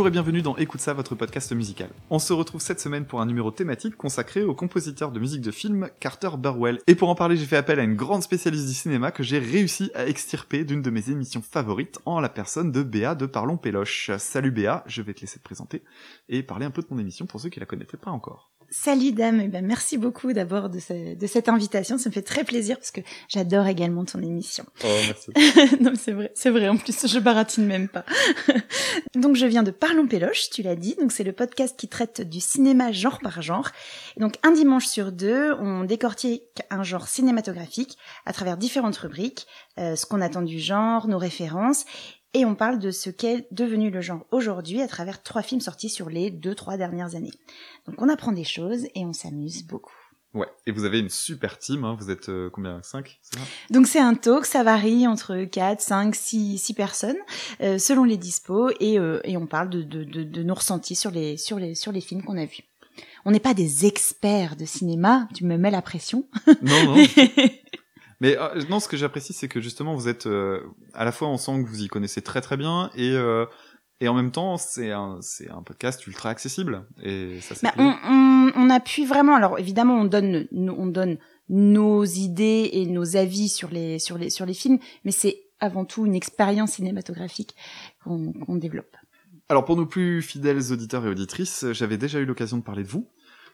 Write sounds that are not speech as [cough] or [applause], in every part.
Bonjour et bienvenue dans Écoute ça, votre podcast musical. On se retrouve cette semaine pour un numéro thématique consacré au compositeur de musique de film Carter Burwell. Et pour en parler, j'ai fait appel à une grande spécialiste du cinéma que j'ai réussi à extirper d'une de mes émissions favorites en la personne de Béa de Parlons Péloche. Salut Béa, je vais te laisser te présenter et parler un peu de ton émission pour ceux qui la connaîtraient pas encore. Salut dame, eh ben, merci beaucoup d'abord de, de, cette invitation, ça me fait très plaisir parce que j'adore également ton émission. Oh merci. [laughs] non c'est vrai, c'est vrai en plus je baratine même pas. [laughs] donc je viens de Parlons Péloche, tu l'as dit, donc c'est le podcast qui traite du cinéma genre par genre. donc un dimanche sur deux, on décortique un genre cinématographique à travers différentes rubriques, euh, ce qu'on attend du genre, nos références et on parle de ce qu'est devenu le genre aujourd'hui à travers trois films sortis sur les deux, trois dernières années. Donc on apprend des choses et on s'amuse beaucoup. Ouais, et vous avez une super team, hein. vous êtes euh, combien? 5 Donc c'est un talk, ça varie entre 4, 5, 6, 6 personnes, euh, selon les dispos, et, euh, et on parle de, de, de, de, nos ressentis sur les, sur les, sur les films qu'on a vus. On n'est pas des experts de cinéma, tu me mets la pression. Non, non. [laughs] Mais euh, non, ce que j'apprécie, c'est que justement, vous êtes euh, à la fois, on sent que vous y connaissez très très bien, et euh, et en même temps, c'est un c'est un podcast ultra accessible, et ça. Bah, on, on, on, appuie vraiment. Alors évidemment, on donne on donne nos idées et nos avis sur les sur les sur les films, mais c'est avant tout une expérience cinématographique qu'on qu'on développe. Alors pour nos plus fidèles auditeurs et auditrices, j'avais déjà eu l'occasion de parler de vous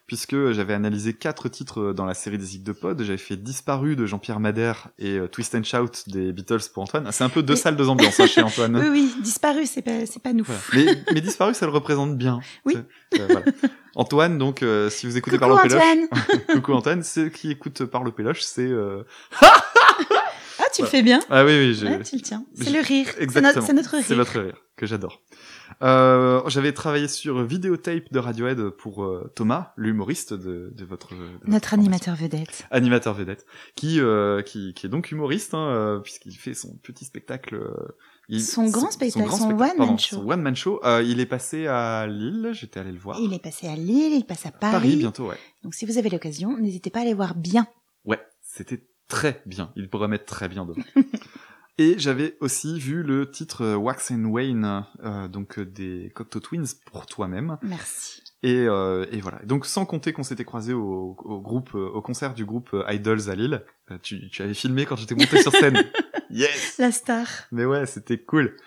puisque j'avais analysé quatre titres dans la série des de Pod. J'avais fait Disparu de Jean-Pierre Madère et euh, Twist and Shout des Beatles pour Antoine. C'est un peu deux salles, deux ambiances hein, chez Antoine. [laughs] Oui, oui, Disparu, c'est pas, c'est pas nous. Mais, mais Disparu, ça le représente bien. Oui. Euh, voilà. Antoine, donc, euh, si vous écoutez Coucou par le Antoine. Péloche, [laughs] coucou Antoine, ceux qui écoutent par le Péloche, c'est... ah, tu le fais bien. Ah oui, oui. Ouais, tu le tiens. C'est le rire. Exactement. C'est notre rire. C'est votre rire, que j'adore. Euh, j'avais travaillé sur vidéotape de Radiohead pour euh, Thomas, l'humoriste de, de, votre de notre animateur vedette. Animateur vedette, qui euh, qui, qui est donc humoriste hein, euh, puisqu'il fait son petit spectacle. Il, son grand spectacle, son, one pardon, man show. Son one man show. il est passé à Lille. J'étais allé le voir. Il est passé à Lille. Il passe à Paris. Paris bientôt, ouais. Donc si vous avez l'occasion, n'hésitez pas à aller voir bien. Ouais, c'était très bien. Il pourrait mettre très bien devant. [laughs] Et j'avais aussi vu le titre Wax and Wayne, euh, donc des Cocteau Twins pour toi-même. Merci. Et, euh, et, voilà. Donc sans compter qu'on s'était croisé au, au, groupe, au concert du groupe Idols à Lille. Euh, tu, tu avais filmé quand j'étais monté sur scène. [laughs] Yes. La star. Mais ouais, c'était cool.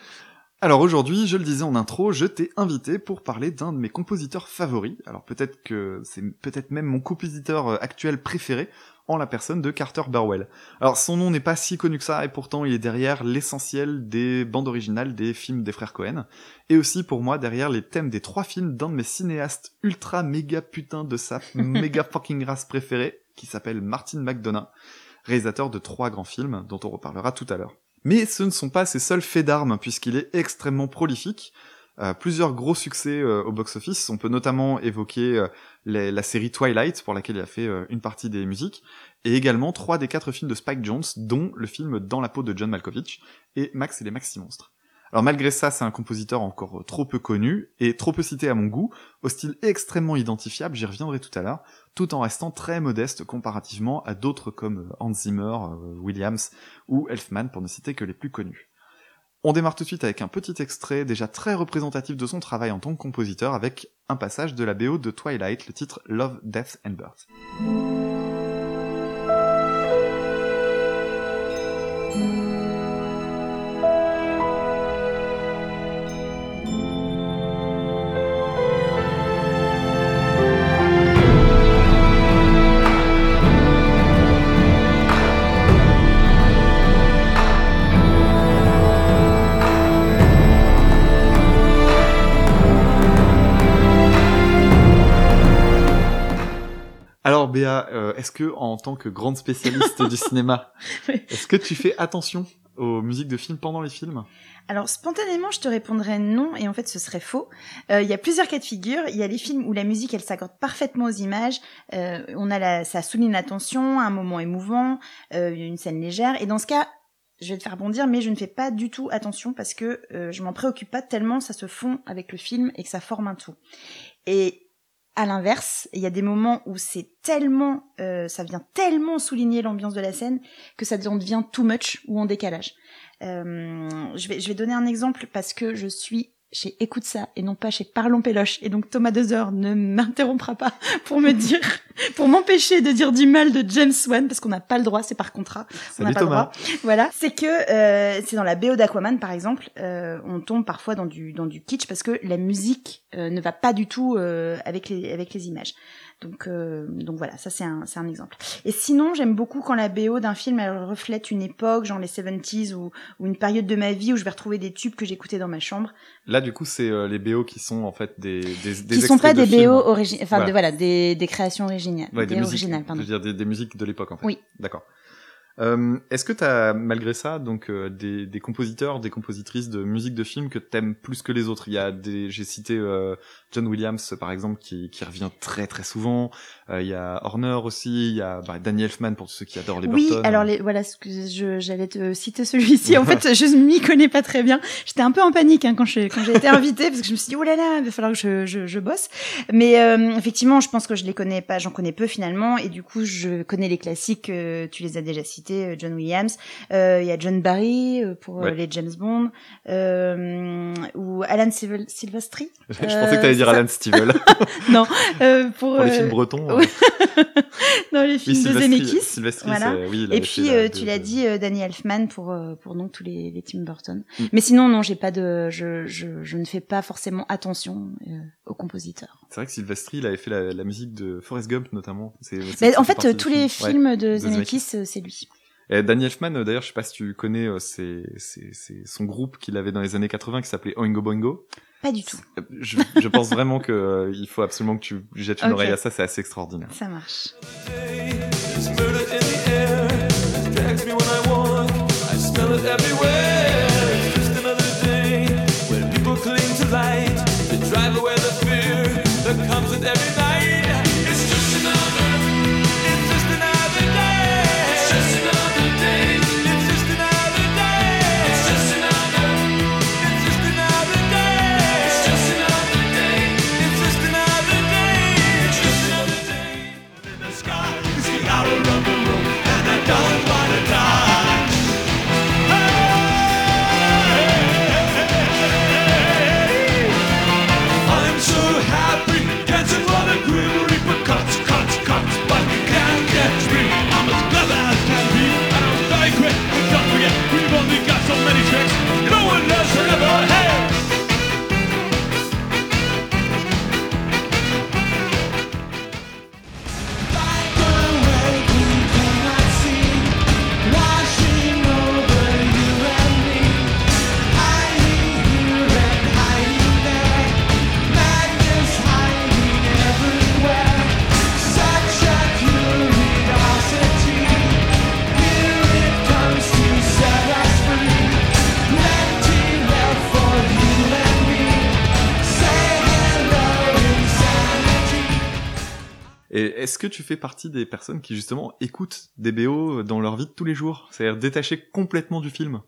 Alors aujourd'hui, je le disais en intro, je t'ai invité pour parler d'un de mes compositeurs favoris. Alors peut-être que c'est peut-être même mon compositeur actuel préféré en la personne de Carter Burwell. Alors son nom n'est pas si connu que ça et pourtant il est derrière l'essentiel des bandes originales des films des frères Cohen et aussi pour moi derrière les thèmes des trois films d'un de mes cinéastes ultra méga putain de sa [laughs] méga fucking race préférée qui s'appelle Martin McDonough, réalisateur de trois grands films dont on reparlera tout à l'heure. Mais ce ne sont pas ses seuls faits d'armes puisqu'il est extrêmement prolifique. Euh, plusieurs gros succès euh, au box-office. On peut notamment évoquer euh, la série Twilight, pour laquelle il a fait une partie des musiques, et également trois des quatre films de Spike Jones, dont le film Dans la peau de John Malkovich, et Max et les Maxi Monstres. Alors malgré ça, c'est un compositeur encore trop peu connu, et trop peu cité à mon goût, au style extrêmement identifiable, j'y reviendrai tout à l'heure, tout en restant très modeste comparativement à d'autres comme Hans Zimmer, Williams ou Elfman, pour ne citer que les plus connus. On démarre tout de suite avec un petit extrait déjà très représentatif de son travail en tant que compositeur avec un passage de la BO de Twilight, le titre Love, Death and Birth. Est-ce que en tant que grande spécialiste du cinéma, [laughs] est-ce que tu fais attention aux musiques de films pendant les films? Alors spontanément, je te répondrais non, et en fait ce serait faux. Euh, il y a plusieurs cas de figure. Il y a les films où la musique elle s'accorde parfaitement aux images. Euh, on a la, ça souligne l'attention, un moment émouvant, euh, une scène légère, et dans ce cas, je vais te faire bondir, mais je ne fais pas du tout attention parce que je m'en préoccupe pas tellement, ça se fond avec le film et que ça forme un tout. Et à l'inverse, il y a des moments où c'est tellement, euh, ça vient tellement souligner l'ambiance de la scène que ça devient too much ou en décalage. Euh, je vais, je vais donner un exemple parce que je suis chez Écoute ça et non pas chez Parlons Péloche. Et donc Thomas Dozer ne m'interrompra pas pour me dire, [laughs] pour m'empêcher de dire du mal de James Wan parce qu'on n'a pas le droit, c'est par contrat. On n'a pas le Thomas. droit. Voilà, c'est que euh, c'est dans la BO d'Aquaman par exemple, euh, on tombe parfois dans du dans du kitsch parce que la musique euh, ne va pas du tout euh, avec les avec les images. Donc euh, donc voilà, ça c'est un c'est un exemple. Et sinon, j'aime beaucoup quand la BO d'un film elle reflète une époque, genre les 70s ou ou une période de ma vie où je vais retrouver des tubes que j'écoutais dans ma chambre, Là, du coup, c'est euh, les BO qui sont en fait des des, des qui sont pas des films. BO originales, enfin Voilà. de- voilà, des des créations originales, Ouais, des, musiques, originales, je veux dire des musiques de l'époque en fait. Oui. D'accord. Euh, Est-ce que tu as, malgré ça, donc euh, des, des compositeurs, des compositrices de musique de film que t'aimes plus que les autres? Il y a des, j'ai cité euh, John Williams par exemple qui, qui revient très très souvent. Euh, Il y a Horner aussi. Il y a bah, Danny Elfman pour ceux qui adorent les Oui, Burton. alors les, voilà, ce que je, j'allais te citer celui-ci. En [laughs] fait, je m'y connais pas très bien. J'étais un peu en panique hein, quand j'ai quand été invitée parce que je me suis dit oh là là, il va falloir que je, je, je bosse. Mais euh, effectivement, je pense que je les connais pas, j'en connais peu finalement, et du coup, je connais les classiques. euh, tu les as déjà cités, euh, John Williams. Euh, Il y a John Barry euh, pour Ouais. les James Bond euh, ou Alan Silv- Silvestri. [laughs] je pensais que t'allais euh, dire ça Alan Stivell [laughs] Non, euh, pour, pour les films bretons. Euh, [laughs] dans les oui, films de Zemeckis. Voilà. oui, il Et puis la- euh, de- tu l'as de- dit, euh, Danny Elfman pour euh, pour donc tous les, les Tim Burton. Mm. Mais sinon non, j'ai pas de, je, je je ne fais pas forcément attention euh, aux compositeurs. C'est vrai que Sylvestri, il avait fait la, la musique de Forrest Gump notamment. En fait euh, tous les. Ouais. films de Zemeckis. Zemeckis, euh, c'est lui. Et Danny Elfman, euh, d'ailleurs, je sais pas si tu connais, euh, c'est, c'est, c'est son groupe qu'il avait dans les années 80 qui s'appelait Oingo Boingo. Pas du tout. Euh, Je, je pense vraiment que euh, il faut absolument que tu jettes une oreille à ça, c'est assez extraordinaire. Ça marche. Que tu fais partie des personnes qui justement écoutent des BO dans leur vie de tous les jours C'est-à-dire détachées complètement du film?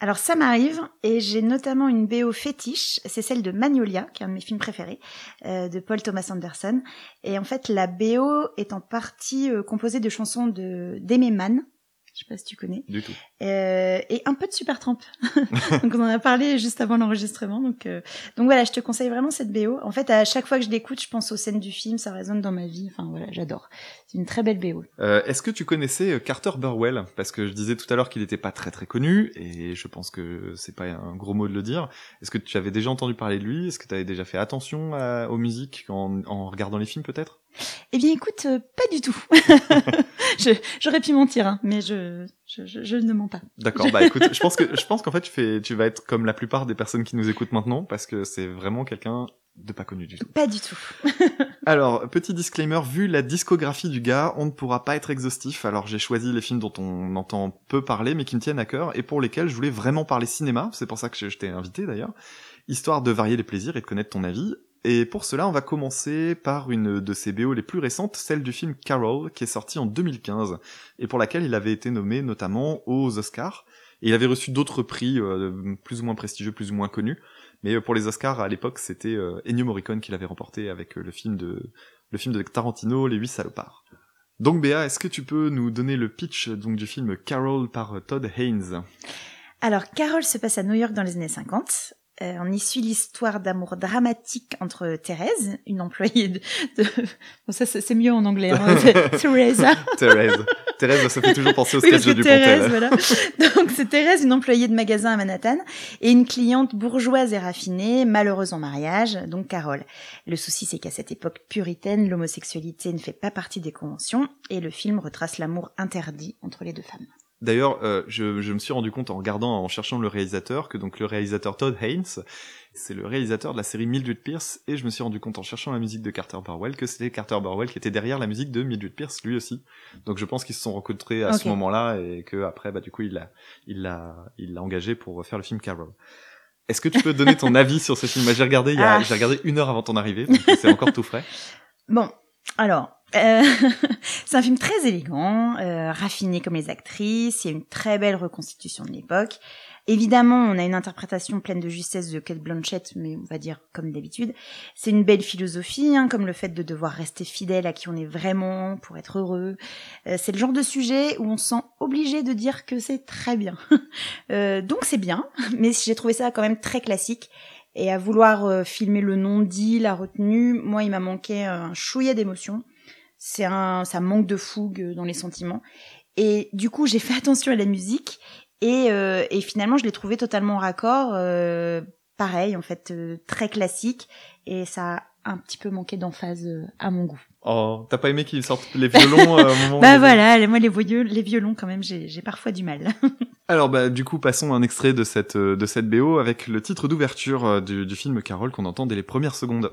Alors ça m'arrive et j'ai notamment une BO fétiche, c'est celle de Magnolia, qui est un de mes films préférés, euh, de Paul Thomas Anderson. Et en fait, la BO est en partie euh, composée de chansons de d'Aimé Mann, je sais pas si tu connais, du tout. euh, et un peu de Supertramp. [laughs] donc on en a parlé juste avant l'enregistrement. Donc euh, donc voilà, je te conseille vraiment cette BO. En fait, à chaque fois que je l'écoute, je pense aux scènes du film, ça résonne dans ma vie. Enfin voilà, j'adore. C'est une très belle BO. Euh, Est-ce que tu connaissais euh, Carter Burwell? Parce que je disais tout à l'heure qu'il n'était pas très très connu, et je pense que c'est pas un gros mot de le dire. Est-ce que tu avais déjà entendu parler de lui? Est-ce que tu avais déjà fait attention à- aux musiques en, en regardant les films peut-être? Eh bien, écoute, euh, pas du tout. [laughs] J'aurais pu mentir, hein, mais je, je, je, je ne mens pas. D'accord, bah écoute, je pense que [laughs] je pense qu'en fait tu fais tu vas être comme la plupart des personnes qui nous écoutent maintenant parce que c'est vraiment quelqu'un de pas connu du tout. Pas du tout. [laughs] Alors, petit disclaimer, vu la discographie du gars, on ne pourra pas être exhaustif. Alors, j'ai choisi les films dont on entend peu parler, mais qui me tiennent à cœur, et pour lesquels je voulais vraiment parler cinéma. C'est pour ça que je, je t'ai invité d'ailleurs. Histoire de varier les plaisirs et de connaître ton avis. Et pour cela, on va commencer par une de ses BO les plus récentes, celle du film Carol, qui est sorti en 2015, et pour laquelle il avait été nommé notamment aux Oscars. Et il avait reçu d'autres prix, euh, plus ou moins prestigieux, plus ou moins connus. Mais euh, pour les Oscars, à l'époque, c'était euh, Ennio Morricone qui l'avait remporté avec le film de le film de Tarantino, Les Huit Salopards. Donc Béa, est-ce que tu peux nous donner le pitch donc du film Carol par Todd Haynes? Alors, Carol se passe à New York dans les années 50. Euh, on y suit l'histoire d'amour dramatique entre Thérèse, une employée de... de... [laughs] Bon, ça, c'est mieux en anglais. Hein, [laughs] Theresa. [laughs] Thérèse. Thérèse, ça fait toujours penser au Oui, sketch que Thérèse, voilà. Donc c'est Thérèse, une employée de magasin à Manhattan, et une cliente bourgeoise et raffinée, malheureuse en mariage, donc Carole. Le souci, c'est qu'à cette époque puritaine, l'homosexualité ne fait pas partie des conventions, et le film retrace l'amour interdit entre les deux femmes. D'ailleurs, euh, je, je me suis rendu compte en regardant, en cherchant le réalisateur, que donc le réalisateur Todd Haynes, c'est le réalisateur de la série Mildred Pierce, et je me suis rendu compte en cherchant la musique de Carter Burwell que c'était Carter Burwell qui était derrière la musique de Mildred Pierce lui aussi. Donc je pense qu'ils se sont rencontrés à ce moment-là et que après, bah du coup, il l'a, il l'a, il l'a engagé pour faire le film Carol. Est-ce que tu peux donner ton [laughs] avis sur ce film? J'ai regardé, il y a, Ah. j'ai regardé une heure avant ton arrivée, donc c'est encore tout frais. Bon, alors, euh, [laughs] c'est un film très élégant, euh, raffiné comme les actrices, il y a une très belle reconstitution de l'époque. Évidemment, on a une interprétation pleine de justesse de Kate Blanchett, mais on va dire comme d'habitude. C'est une belle philosophie, hein, comme le fait de devoir rester fidèle à qui on est vraiment pour être heureux. Euh, c'est le genre de sujet où on se sent obligé de dire que c'est très bien. [laughs] Euh, donc c'est bien, mais j'ai trouvé ça quand même très classique. Et à vouloir euh, filmer le non-dit, la retenue, moi, il m'a manqué un chouïa d'émotion. C'est un, ça manque de fougue dans les sentiments. Et du coup, j'ai [laughs] fait attention à la musique et, euh, et finalement, je l'ai trouvé totalement raccord. euh, pareil, en fait, euh, très classique. Et ça a un petit peu manqué d'emphase euh, à mon goût. Oh, t'as pas aimé qu'ils sortent les violons euh, au moment Bah voilà, moi, les, voyeux- les violons, quand même, j'ai j'ai parfois du mal. [laughs] Alors bah du coup passons à un extrait de cette euh, de cette BO avec le titre d'ouverture du, du film Carole qu'on entend dès les premières secondes.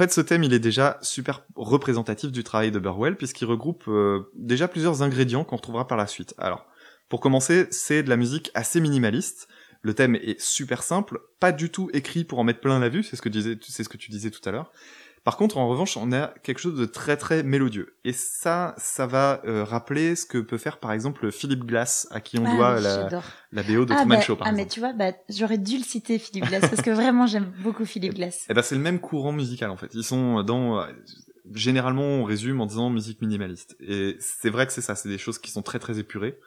Fait, ce thème, il est déjà super représentatif du travail de Burwell, puisqu'il regroupe euh, déjà plusieurs ingrédients qu'on retrouvera par la suite. Alors, pour commencer, c'est de la musique assez minimaliste. Le thème est super simple, pas du tout écrit pour en mettre plein la vue, c'est ce c'est ce que tu disais tout à l'heure. Par contre, en revanche, on a quelque chose de très très mélodieux. Et ça, ça va euh, rappeler ce que peut faire par exemple Philip Glass, à qui on Ah doit la, BO de Ah, Truman bah, Show par ah, mais tu vois, bah, j'aurais dû le citer, Philippe Glass, parce que vraiment, j'aime beaucoup Philippe Glass. Eh ben, c'est le même courant musical en fait. Ils sont dans euh, généralement on résume en disant musique minimaliste. Et c'est vrai que c'est ça, c'est des choses qui sont très très épurées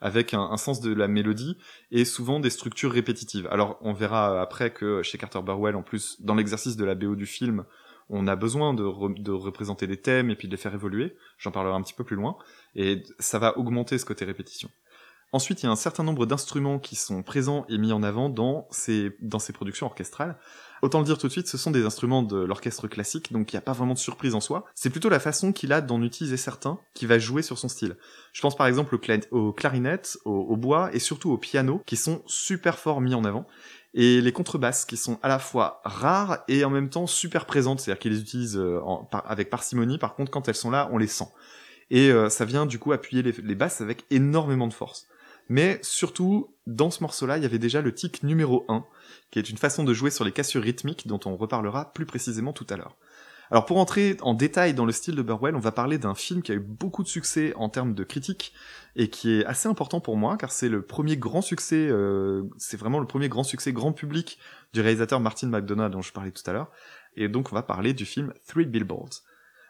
avec un, un sens de la mélodie et souvent des structures répétitives. Alors on verra après que chez Carter Burwell en plus dans l'exercice de la BO du film, on a besoin de, re- de représenter des thèmes et puis de les faire évoluer. J'en parlerai un petit peu plus loin et ça va augmenter ce côté répétition. Ensuite, il y a un certain nombre d'instruments qui sont présents et mis en avant dans ces, productions orchestrales. Autant le dire tout de suite, ce sont des instruments de l'orchestre classique, donc il n'y a pas vraiment de surprise en soi. C'est plutôt la façon qu'il a d'en utiliser certains qui va jouer sur son style. Je pense par exemple aux clarinettes, au, au bois et surtout au piano, qui sont super fort mis en avant. Et les contrebasses, qui sont à la fois rares et en même temps super présentes, c'est-à-dire qu'ils les utilisent euh, avec parcimonie, par contre quand elles sont là, on les sent. Et euh, ça vient du coup appuyer les, les basses avec énormément de force. Mais surtout, dans ce morceau-là, il y avait déjà le tic numéro 1, qui est une façon de jouer sur les cassures rythmiques dont on reparlera plus précisément tout à l'heure. Alors pour entrer en détail dans le style de Burwell, on va parler d'un film qui a eu beaucoup de succès en termes de critique et qui est assez important pour moi car c'est le premier grand succès, euh, c'est vraiment le premier grand succès grand public du réalisateur Martin McDonagh dont je parlais tout à l'heure. Et donc on va parler du film Three Billboards.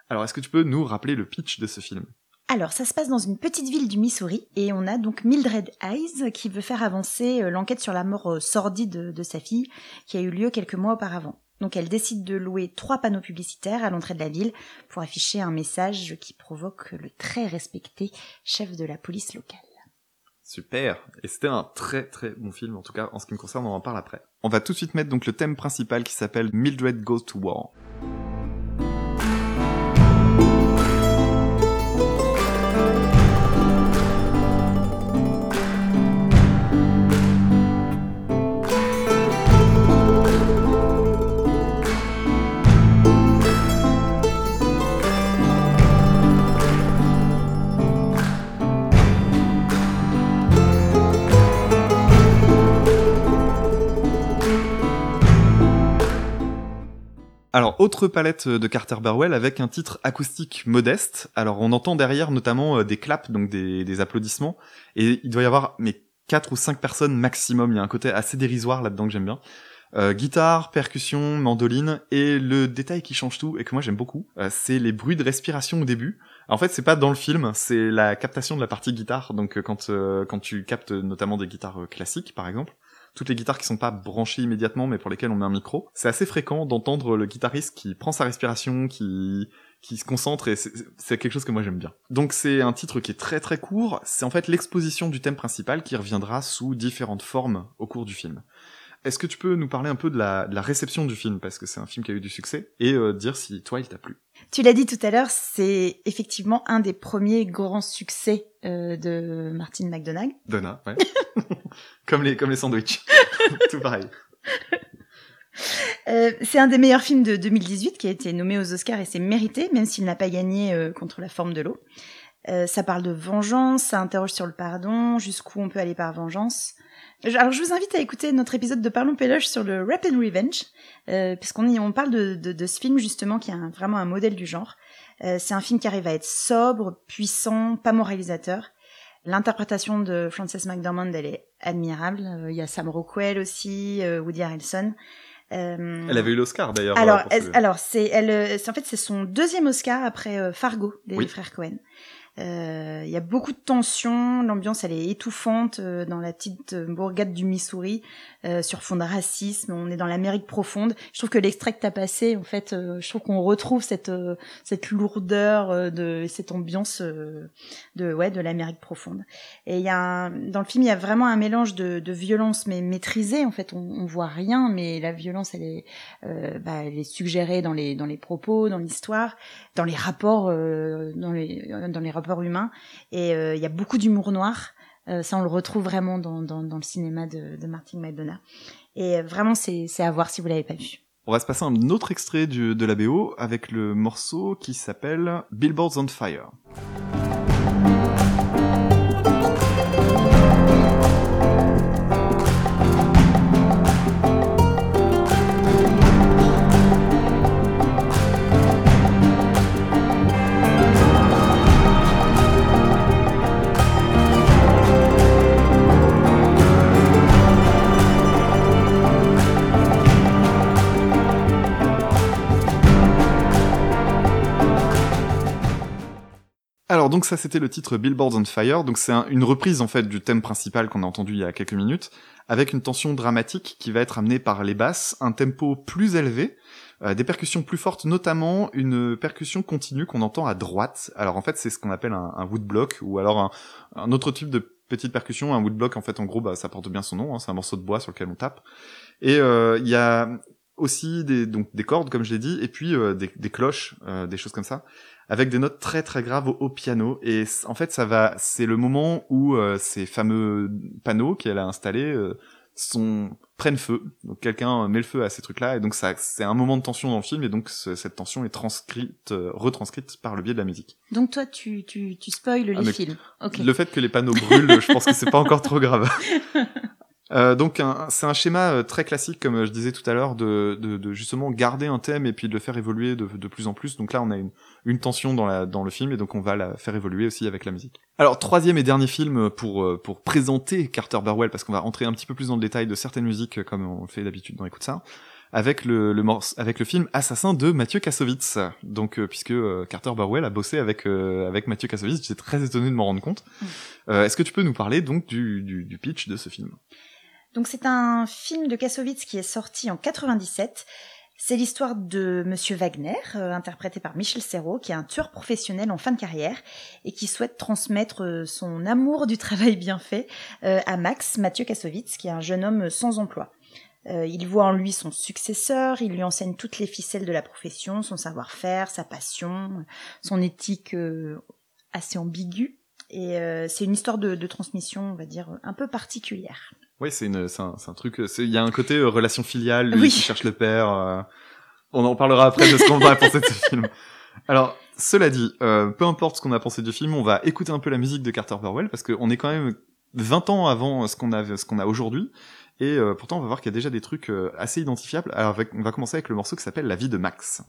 Alors est-ce que tu peux nous rappeler le pitch de ce film? Alors, ça se passe dans une petite ville du Missouri et on a donc Mildred Hayes qui veut faire avancer euh, l'enquête sur la mort euh, sordide de, de sa fille qui a eu lieu quelques mois auparavant. Donc elle décide de louer trois panneaux publicitaires à l'entrée de la ville pour afficher un message qui provoque le très respecté chef de la police locale. Super. Et c'était un très très bon film, en tout cas en ce qui me concerne, on en parle après. On va tout de suite mettre donc le thème principal qui s'appelle Mildred Goes to War. Alors, autre palette de Carter Burwell avec un titre acoustique modeste. Alors, on entend derrière notamment euh, des claps, donc des, applaudissements. Et il doit y avoir, mais quatre ou cinq personnes maximum. Il y a un côté assez dérisoire là-dedans que j'aime bien. Euh, guitare, percussion, mandoline, et le détail qui change tout et que moi j'aime beaucoup, euh, c'est les bruits de respiration au début. En fait, c'est pas dans le film, c'est la captation de la partie guitare. Donc euh, quand euh, quand tu captes notamment des guitares euh, classiques, par exemple, toutes les guitares qui sont pas branchées immédiatement, mais pour lesquelles on met un micro, c'est assez fréquent d'entendre le guitariste qui prend sa respiration, qui qui se concentre et c'est quelque chose que moi j'aime bien. Donc c'est un titre qui est très très court, c'est en fait l'exposition du thème principal qui reviendra sous différentes formes au cours du film. Est-ce que tu peux nous parler un peu de la, de la réception du film? Parce que c'est un film qui a eu du succès et euh, dire si toi il t'a plu Tu l'as dit tout à l'heure, c'est effectivement un des premiers grands succès euh, de Martin McDonagh. Donna, ouais. [laughs] comme les comme les sandwichs, [laughs] tout pareil. Euh, c'est un des meilleurs films de 2018 qui a été nommé aux Oscars et c'est mérité, même s'il n'a pas gagné euh, contre la forme de l'eau. Euh, ça parle de vengeance, ça interroge sur le pardon, jusqu'où on peut aller par vengeance. Alors je vous invite à écouter notre épisode de Parlons Péloche sur le Rap and Revenge, euh, puisqu'on y on parle de, de, de ce film justement qui est un- vraiment un modèle du genre. Euh, c'est un film qui arrive à être sobre, puissant, pas moralisateur. L'interprétation de Frances McDormand, elle est admirable. Euh, Il y a Sam Rockwell aussi, euh, Woody Harrelson. Euh, Elle avait eu l'Oscar d'ailleurs. alors, elle- alors c'est elle, c'est- en fait c'est son deuxième Oscar après Fargo des Oui. frères Cohen. Euh, Il y a beaucoup de tensions, l'ambiance elle est étouffante euh, dans la petite euh, bourgade du Missouri euh, sur fond de racisme. On est dans l'Amérique profonde. Je trouve que l'extrait que t'as passé, en fait, euh, je trouve qu'on retrouve cette euh, cette lourdeur euh, de cette ambiance euh, de ouais de l'Amérique profonde. Et il y a un- dans le film il y a vraiment un mélange de, de violence mais maîtrisée. En fait, on, on voit rien, mais la violence elle est euh, bah, elle est suggérée dans les dans les propos, dans l'histoire, dans les rapports, euh, dans les dans les rapports humains. Et euh, il y a beaucoup d'humour noir. Euh, ça, on le retrouve vraiment dans le cinéma de, de Martin McDonagh. Et euh, vraiment, c'est à voir si vous l'avez pas vu. On va se passer un autre extrait de la BO avec le morceau qui s'appelle Billboards on Fire. Donc ça c'était le titre Billboards on Fire, donc c'est un- une reprise en fait du thème principal qu'on a entendu il y a quelques minutes, avec une tension dramatique qui va être amenée par les basses, un tempo plus élevé, euh, des percussions plus fortes, notamment une percussion continue qu'on entend à droite. Alors en fait c'est ce qu'on appelle un, woodblock ou alors un, autre type de petite percussion, un woodblock en fait en gros bah, ça porte bien son nom, hein, c'est un morceau de bois sur lequel on tape. Et euh, il y a aussi des, donc, des cordes comme je l'ai dit, et puis euh, des, cloches, des choses comme ça avec des notes très très graves au, au piano. Et en fait ça va c'est le moment où euh, ces fameux panneaux qu'elle a installés euh, sont prennent feu. Donc quelqu'un met le feu à ces trucs là et donc ça c'est un moment de tension dans le film. Et donc ce- cette tension est transcrite euh, retranscrite par le biais de la musique. Donc toi, tu tu tu spoil les Ah, mais- films. Le fait que les panneaux brûlent je pense que c'est pas encore trop grave. [laughs] Euh, donc c'est un schéma très classique, comme je disais tout à l'heure, de, de, de justement garder un thème et puis de le faire évoluer de, de plus en plus. Donc là, on a une, une tension dans, la, dans le film et donc on va la faire évoluer aussi avec la musique. Alors troisième et dernier film pour euh, pour présenter Carter Burwell, parce qu'on va rentrer un petit peu plus dans le détail de certaines musiques euh, comme on le fait d'habitude dans Écoute ça, avec le, le avec le film Assassin de Mathieu Kassovitz. Donc euh, puisque euh, Carter Burwell a bossé avec euh, avec Mathieu Kassovitz, j'étais très étonné de m'en rendre compte. Euh, Est-ce que tu peux nous parler donc du, du, du pitch de ce film? Donc c'est un film de Kassovitz qui est sorti en 97. C'est l'histoire de Monsieur Wagner, euh, interprété par Michel Serrault, qui est un tueur professionnel en fin de carrière et qui souhaite transmettre euh, son amour du [laughs] travail bien fait euh, à Max, Mathieu Kassovitz, qui est un jeune homme sans emploi. Il voit en lui son successeur, il lui enseigne toutes les ficelles de la profession, son savoir-faire, sa passion, son éthique assez ambiguë. Et c'est une histoire de, de transmission, on va dire, un peu particulière. Oui, c'est une, c'est un, un truc. Il y a un côté euh, relation filiale, lui Oui. qui cherche le père. euh, on en parlera après de ce qu'on va penser de ce film. Alors, cela dit, euh, peu importe ce qu'on a pensé du film, on va écouter un peu la musique de Carter Burwell parce qu'on est quand même 20 ans avant ce qu'on a, ce qu'on a aujourd'hui. Et pourtant, on va voir qu'il y a déjà des trucs assez identifiables. Alors, avec- on va commencer avec le morceau qui s'appelle La vie de Max.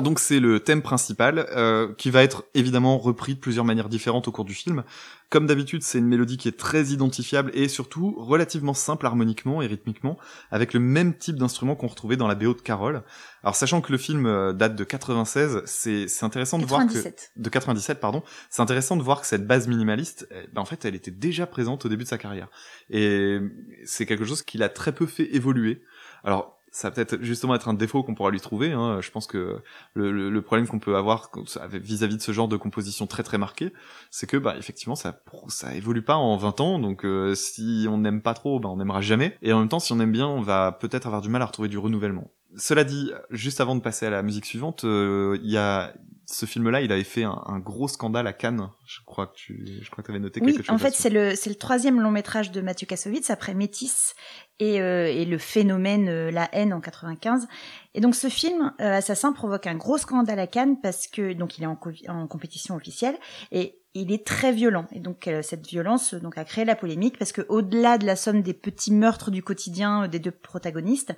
Alors donc c'est le thème principal euh, qui va être évidemment repris de plusieurs manières différentes au cours du film. Comme d'habitude, c'est une mélodie qui est très identifiable et surtout relativement simple harmoniquement et rythmiquement, avec le même type d'instrument qu'on retrouvait dans la BO de Carole. Alors sachant que le film euh, date de 96, c'est intéressant de voir que 97. de 97 pardon, c'est intéressant de voir que cette base minimaliste, eh ben, en fait, elle était déjà présente au début de sa carrière et c'est quelque chose qu'il a très peu fait évoluer. Alors ça va peut-être justement être un défaut qu'on pourra lui trouver. Hein. Je pense que le, le- le problème qu'on peut avoir vis-à-vis de ce genre de composition très très marquée, c'est que bah effectivement ça ça évolue pas en 20 ans. Donc euh, si on n'aime pas trop, bah on n'aimera jamais. Et en même temps, si on aime bien, on va peut-être avoir du mal à retrouver du renouvellement. Cela dit, juste avant de passer à la musique suivante, euh, il y a ce film-là, il avait fait un, un gros scandale à Cannes. Je crois que tu, je crois que avais noté Oui, quelque chose. en fait, c'est le, c'est le troisième long métrage de Mathieu Kassovitz après Métis et, euh, et le phénomène euh, La haine en 95. Et donc ce film, euh, Assassin, provoque un gros scandale à Cannes parce que donc il est en, en compétition officielle et il est très violent. Et donc euh, cette violence euh, donc a créé la polémique parce que au-delà de la somme des petits meurtres du quotidien euh, des deux protagonistes,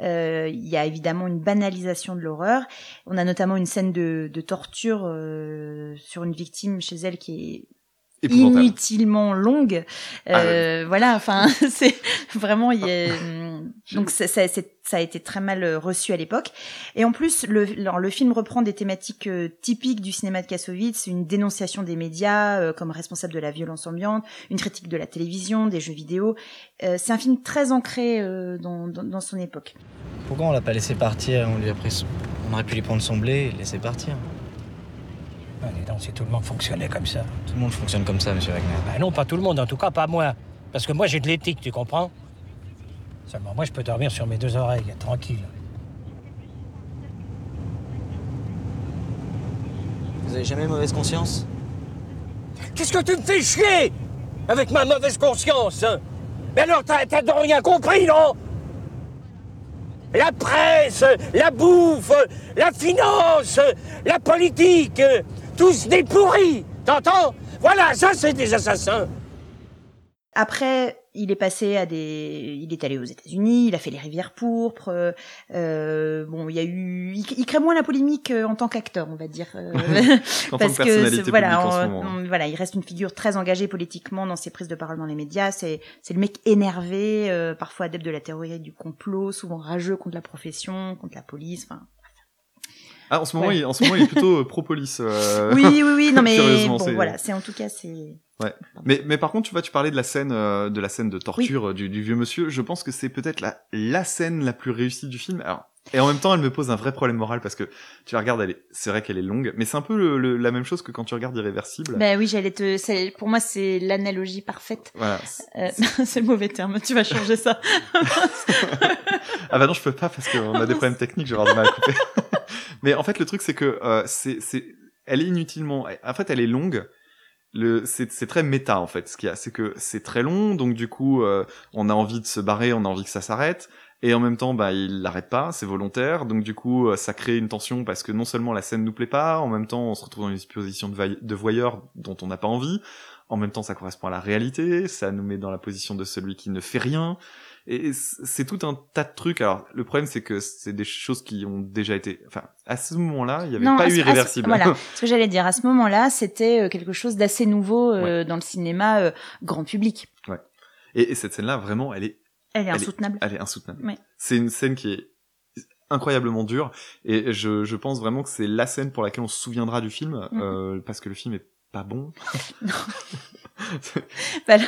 il y a évidemment une banalisation de l'horreur. On a notamment une scène de, torture sur une victime chez elle qui est. inutilement longue. Ah, Euh, Voilà, enfin, [laughs] c'est vraiment. Il y a, donc ça, ça, c'est- ça a été très mal euh, reçu à l'époque. Et en plus, le, alors, le film reprend des thématiques euh, typiques du cinéma de Kassovitz, une dénonciation des médias euh, comme responsable de la violence ambiante, une critique de la télévision, des jeux vidéo. Euh, c'est un film très ancré euh, dans, dans, dans son époque. Pourquoi on l'a pas laissé partir? On lui a pris son- On aurait pu lui prendre son blé et le laisser partir. Donc, si tout le monde fonctionnait comme ça. Tout le monde fonctionne comme ça, monsieur Wagner. Ben non, pas tout le monde, en tout cas pas moi. Parce que moi j'ai de l'éthique, tu comprends? Seulement moi je peux dormir sur mes deux oreilles, tranquille. Vous avez jamais mauvaise conscience? Qu'est-ce que tu me fais chier? Avec ma mauvaise conscience hein? Mais alors t'as t'as donc rien compris, non? La presse, la bouffe, la finance, la politique, tous des pourris, t'entends? Voilà, ça c'est des assassins Après, il est passé à des, il est allé aux États-Unis, il a fait les Rivières pourpres. euh, bon, il y a eu, il, il crée moins la polémique euh, en tant qu'acteur, on va dire, euh, [laughs] En tant parce que voilà, publique en ce on- moment. on- voilà, il reste une figure très engagée politiquement dans ses prises de parole dans les médias. C'est, c'est le mec énervé, euh, parfois adepte de la théorie du complot, souvent rageux contre la profession, contre la police. Enfin, Ah, en ce moment, Ouais. il, en ce moment, il est plutôt euh, pro-police. euh, [laughs] oui, oui, oui, non [laughs] mais bon, voilà, c'est en tout cas c'est. Mais, mais par contre, tu vois, tu parlais de la scène, euh, de la scène de torture euh, du, du vieux monsieur. Je pense que c'est peut-être la, la scène la plus réussie du film. Alors, et en même temps, elle me pose un vrai problème moral parce que tu la regardes, elle est, c'est vrai qu'elle est longue, mais c'est un peu le- le- la même chose que quand tu regardes Irréversible. Ben oui, j'allais te, c'est- pour moi c'est l'analogie parfaite. Voilà. Euh, [laughs] c'est le mauvais terme, tu vas changer ça. [laughs] Ah bah non, je peux pas parce qu'on a des problèmes techniques, je vais avoir du mal à couper. [laughs] Mais en fait, le truc, c'est que euh, c'est, c'est, elle est inutilement. En fait, elle est longue. Le, c'est, c'est très méta en fait. Ce qu'il y a, c'est que c'est très long, donc du coup, euh, on a envie de se barrer, on a envie que ça s'arrête. Et en même temps, bah, il l'arrête pas, c'est volontaire. Donc du coup, euh, ça crée une tension parce que non seulement la scène nous plaît pas, en même temps, on se retrouve dans une position de, voyeur dont on n'a pas envie. En même temps, ça correspond à la réalité, ça nous met dans la position de celui qui ne fait rien. Et c'est tout un tas de trucs. Alors, le problème, c'est que c'est des choses qui ont déjà été. Enfin, à ce moment-là, il n'y avait Non, pas eu à ce- irréversible. Voilà, [laughs] ce que j'allais dire. À ce moment-là, c'était euh, quelque chose d'assez nouveau euh, dans le cinéma euh, grand public. et, et cette scène-là, vraiment, elle est, Elle est Elle est- insoutenable. elle est insoutenable. Ouais. C'est une scène qui est incroyablement dure. Et je, je pense vraiment que c'est la scène pour laquelle on se souviendra du film, Mhm. euh, parce que le film est pas bon. [laughs] Bah, là,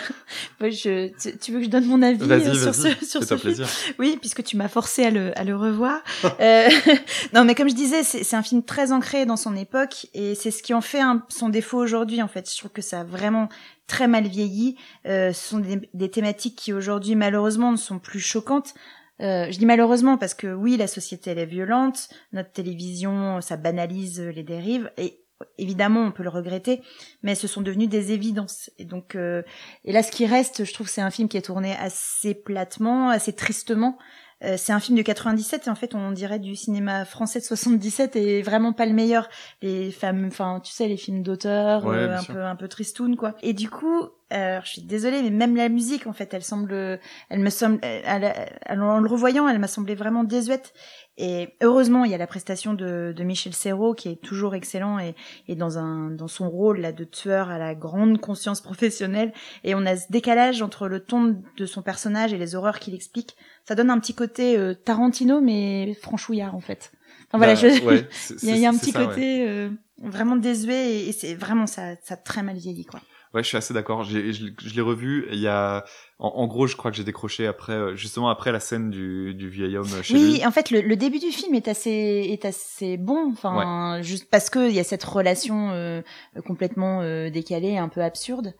bah, je, tu, veux que je donne mon avis euh, sur ce, sur ce film? Oui, puisque tu m'as forcé à le, à le revoir. [laughs] Euh, [laughs] non, mais comme je disais, c'est c'est un film très ancré dans son époque et c'est ce qui en fait un- son défaut aujourd'hui. En fait, je trouve que ça a vraiment très mal vieilli. Euh, ce sont des, des thématiques qui aujourd'hui, malheureusement, ne sont plus choquantes. Euh, je dis malheureusement parce que oui, la société elle est violente, notre télévision ça banalise les dérives et évidemment on peut le regretter, mais ce sont devenus des évidences. Et donc euh, et là, ce qui reste, je trouve, c'est un film qui est tourné assez platement, assez tristement. Euh, c'est un film de 97 et en fait on dirait du cinéma français de 77 et vraiment pas le meilleur les fameux enfin tu sais les films d'auteur Ouais, euh, un peu un peu tristoun quoi et du coup euh, je suis désolée mais même la musique en fait elle semble elle me semble elle- elle- en le revoyant elle m'a semblé vraiment désuète. Et heureusement il y a la prestation de, de Michel Serrault qui est toujours excellent et, et dans un dans son rôle là de tueur à la grande conscience professionnelle. Et on a ce décalage entre le ton de son personnage et les horreurs qu'il explique. Ça donne un petit côté euh, Tarantino mais franchouillard en fait. Enfin, voilà Bah, ouais, [laughs] il y a, il y a un petit ouais. côté euh, vraiment désuet et, et c'est vraiment ça ça très mal vieilli quoi Ouais, je suis assez d'accord. Je, je l'ai revu. Il y a, en, en gros, je crois que j'ai décroché après, euh, justement après la scène du, du vieil homme chez oui lui. en fait le, le début du film est assez est assez bon enfin juste parce que il y a cette relation euh, complètement euh, décalée un peu absurde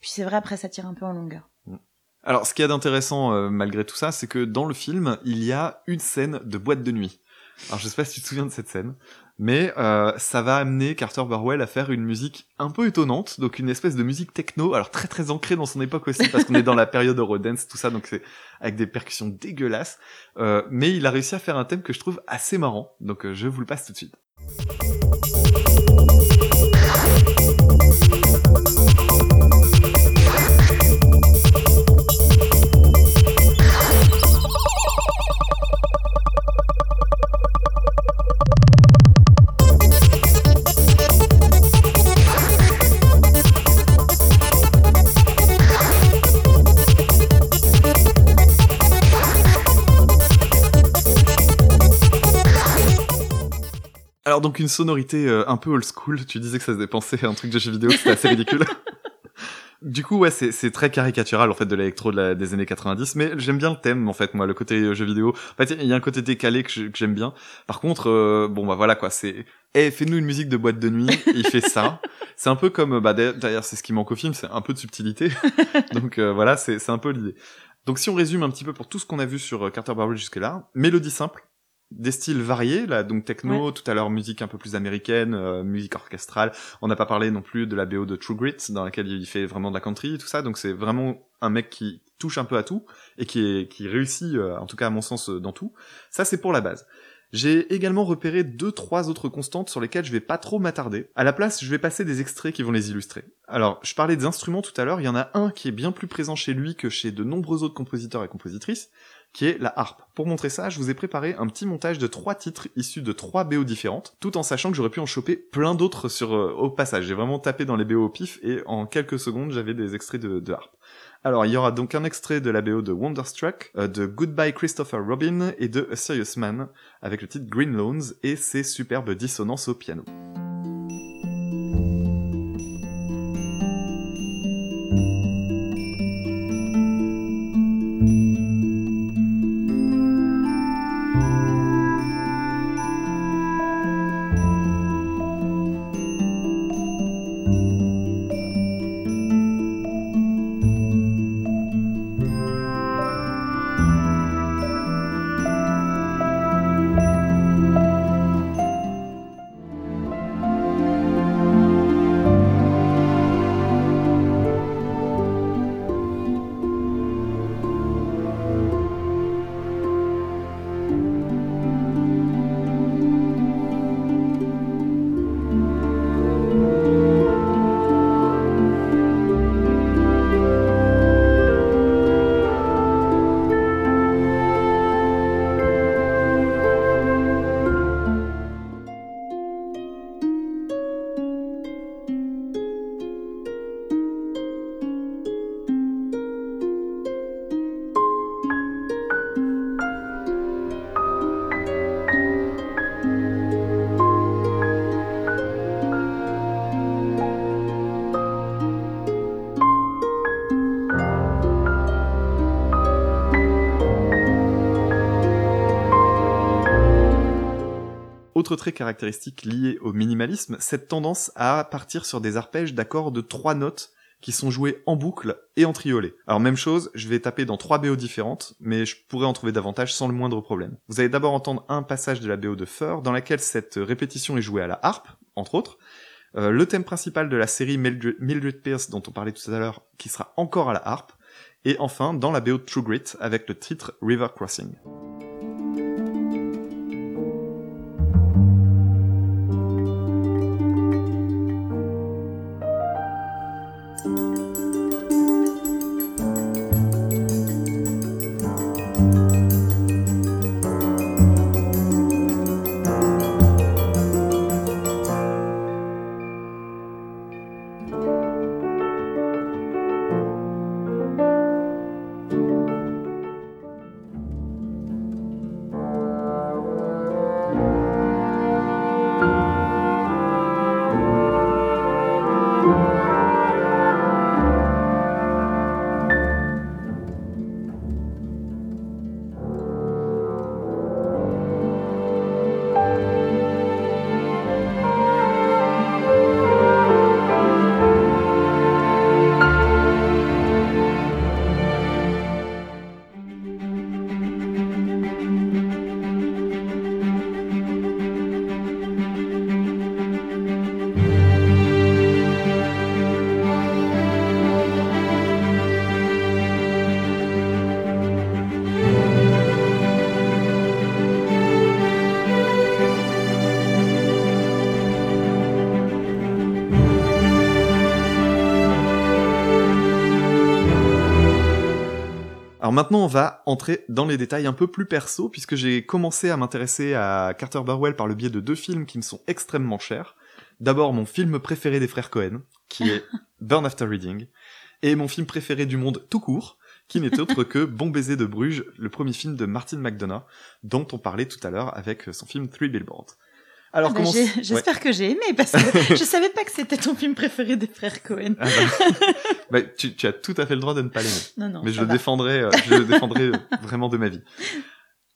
puis c'est vrai après ça tire un peu en longueur Alors, ce qu'il y a d'intéressant euh, malgré tout ça, c'est que dans le film, il y a une scène de boîte de nuit. Alors, je sais pas si tu te souviens de cette scène, mais euh, ça va amener Carter Burwell à faire une musique un peu étonnante, donc une espèce de musique techno, alors très très ancrée dans son époque aussi, parce qu'on est dans la période Eurodance, tout ça, donc c'est avec des percussions dégueulasses. Euh, mais il a réussi à faire un thème que je trouve assez marrant, donc euh, je vous le passe tout de suite. Donc une sonorité euh, un peu old school, tu disais que ça faisait penser à un truc de jeu vidéo, c'était assez ridicule. [laughs] Du coup, ouais, c'est très caricatural en fait de l'électro de la- des années 90, mais j'aime bien le thème en fait, moi, le côté euh, jeu vidéo. En fait, il y a un côté décalé que j'aime bien. Par contre, euh, bon bah voilà quoi, c'est, eh, fais-nous une musique de boîte de nuit. il fait ça. [laughs] C'est un peu comme, bah d'ailleurs, c'est ce qui manque au film, c'est un peu de subtilité. [laughs] Donc euh, voilà, c'est c'est un peu l'idée. Donc si on résume un petit peu pour tout ce qu'on a vu sur euh, Carter Burwell jusque-là, mélodie simple, des styles variés, là, donc techno, tout à l'heure musique un peu plus américaine, euh, musique orchestrale. On n'a pas parlé non plus de la BO de True Grit, dans laquelle il fait vraiment de la country et tout ça. Donc c'est vraiment un mec qui touche un peu à tout et qui est qui réussit, euh, en tout cas à mon sens, euh, dans tout. Ça c'est pour la base. J'ai également repéré deux, trois autres constantes sur lesquelles je vais pas trop m'attarder. À la place, je vais passer des extraits qui vont les illustrer. Alors, je parlais des instruments tout à l'heure, il y en a un qui est bien plus présent chez lui que chez de nombreux autres compositeurs et compositrices, qui est la harpe. Pour montrer ça, je vous ai préparé un petit montage de trois titres issus de trois BO différentes, tout en sachant que j'aurais pu en choper plein d'autres sur euh, au passage. J'ai vraiment tapé dans les BO au pif et en quelques secondes, j'avais des extraits de, harpe. Alors, il y aura donc un extrait de la BO de Wonderstruck, euh, de Goodbye Christopher Robin et de A Serious Man, avec le titre Green Loans et ses superbes dissonances au piano. Trait caractéristique lié au minimalisme, cette tendance à partir sur des arpèges d'accords de trois notes qui sont joués en boucle et en triolet. Alors même chose, je vais taper dans trois BO différentes, mais je pourrais en trouver davantage sans le moindre problème. Vous allez d'abord entendre un passage de la BO de Fur, dans laquelle cette répétition est jouée à la harpe, entre autres, euh, le thème principal de la série Mildred, Mildred Pierce dont on parlait tout à l'heure, qui sera encore à la harpe, et enfin dans la BO de True Grit avec le titre River Crossing. Maintenant, on va entrer dans les détails un peu plus perso, puisque j'ai commencé à m'intéresser à Carter Burwell par le biais de deux films qui me sont extrêmement chers. D'abord, mon film préféré des frères Cohen, qui est [laughs] Burn After Reading, et mon film préféré du monde tout court, qui n'est autre que [laughs] Bon baiser de Bruges, le premier film de Martin McDonough, dont on parlait tout à l'heure avec son film Three Billboards. Alors, Ah bah, Ouais. J'espère que j'ai aimé parce que [laughs] je savais pas que c'était ton film préféré des frères Cohen. Ah bah, [laughs] bah, tu, tu as tout à fait le droit de ne pas l'aimer. Non, non. mais je le défendrai, euh, je le défendrai vraiment de ma vie.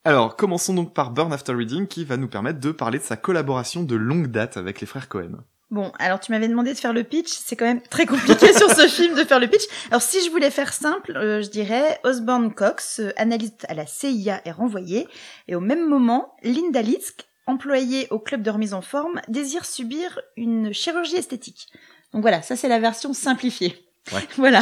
Alors, commençons donc par Burn After Reading, qui va nous permettre de parler de sa collaboration de longue date avec les frères Cohen. Bon, alors tu m'avais demandé de faire le pitch, c'est quand même très compliqué sur ce film de faire le pitch. Alors si je voulais faire simple, euh, je dirais Osborne Cox, euh, analyste à la CIA, est renvoyé, et au même moment, Linda Litzk, employée au club de remise en forme, désire subir une chirurgie esthétique. Donc voilà, ça c'est la version simplifiée. Ouais. [laughs] Voilà.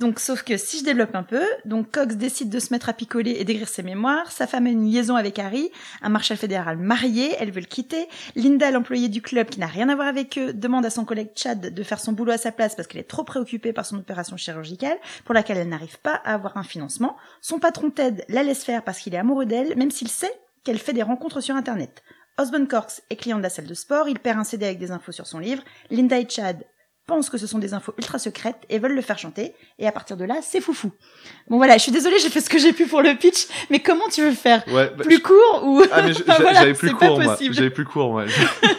Donc, sauf que si je développe un peu, donc Cox décide de se mettre à picoler et d'écrire ses mémoires. Sa femme a une liaison avec Harry, un marshal fédéral marié. Elle veut le quitter. Linda, l'employée du club qui n'a rien à voir avec eux, demande à son collègue Chad de faire son boulot à sa place parce qu'elle est trop préoccupée par son opération chirurgicale pour laquelle elle n'arrive pas à avoir un financement. Son patron Ted la laisse faire parce qu'il est amoureux d'elle, même s'il sait qu'elle fait des rencontres sur Internet. Osborne Cox est client de la salle de sport, il perd un CD avec des infos sur son livre. Linda et Chad pensent que ce sont des infos ultra secrètes et veulent le faire chanter. Et à partir de là, c'est foufou. Bon voilà, je suis désolée, j'ai fait ce que j'ai pu pour le pitch, mais comment tu veux le faire Ouais, bah, Plus court ou Ah mais je- [laughs] Enfin, j'a- voilà, j'avais plus court moi. possible. J'avais plus court moi.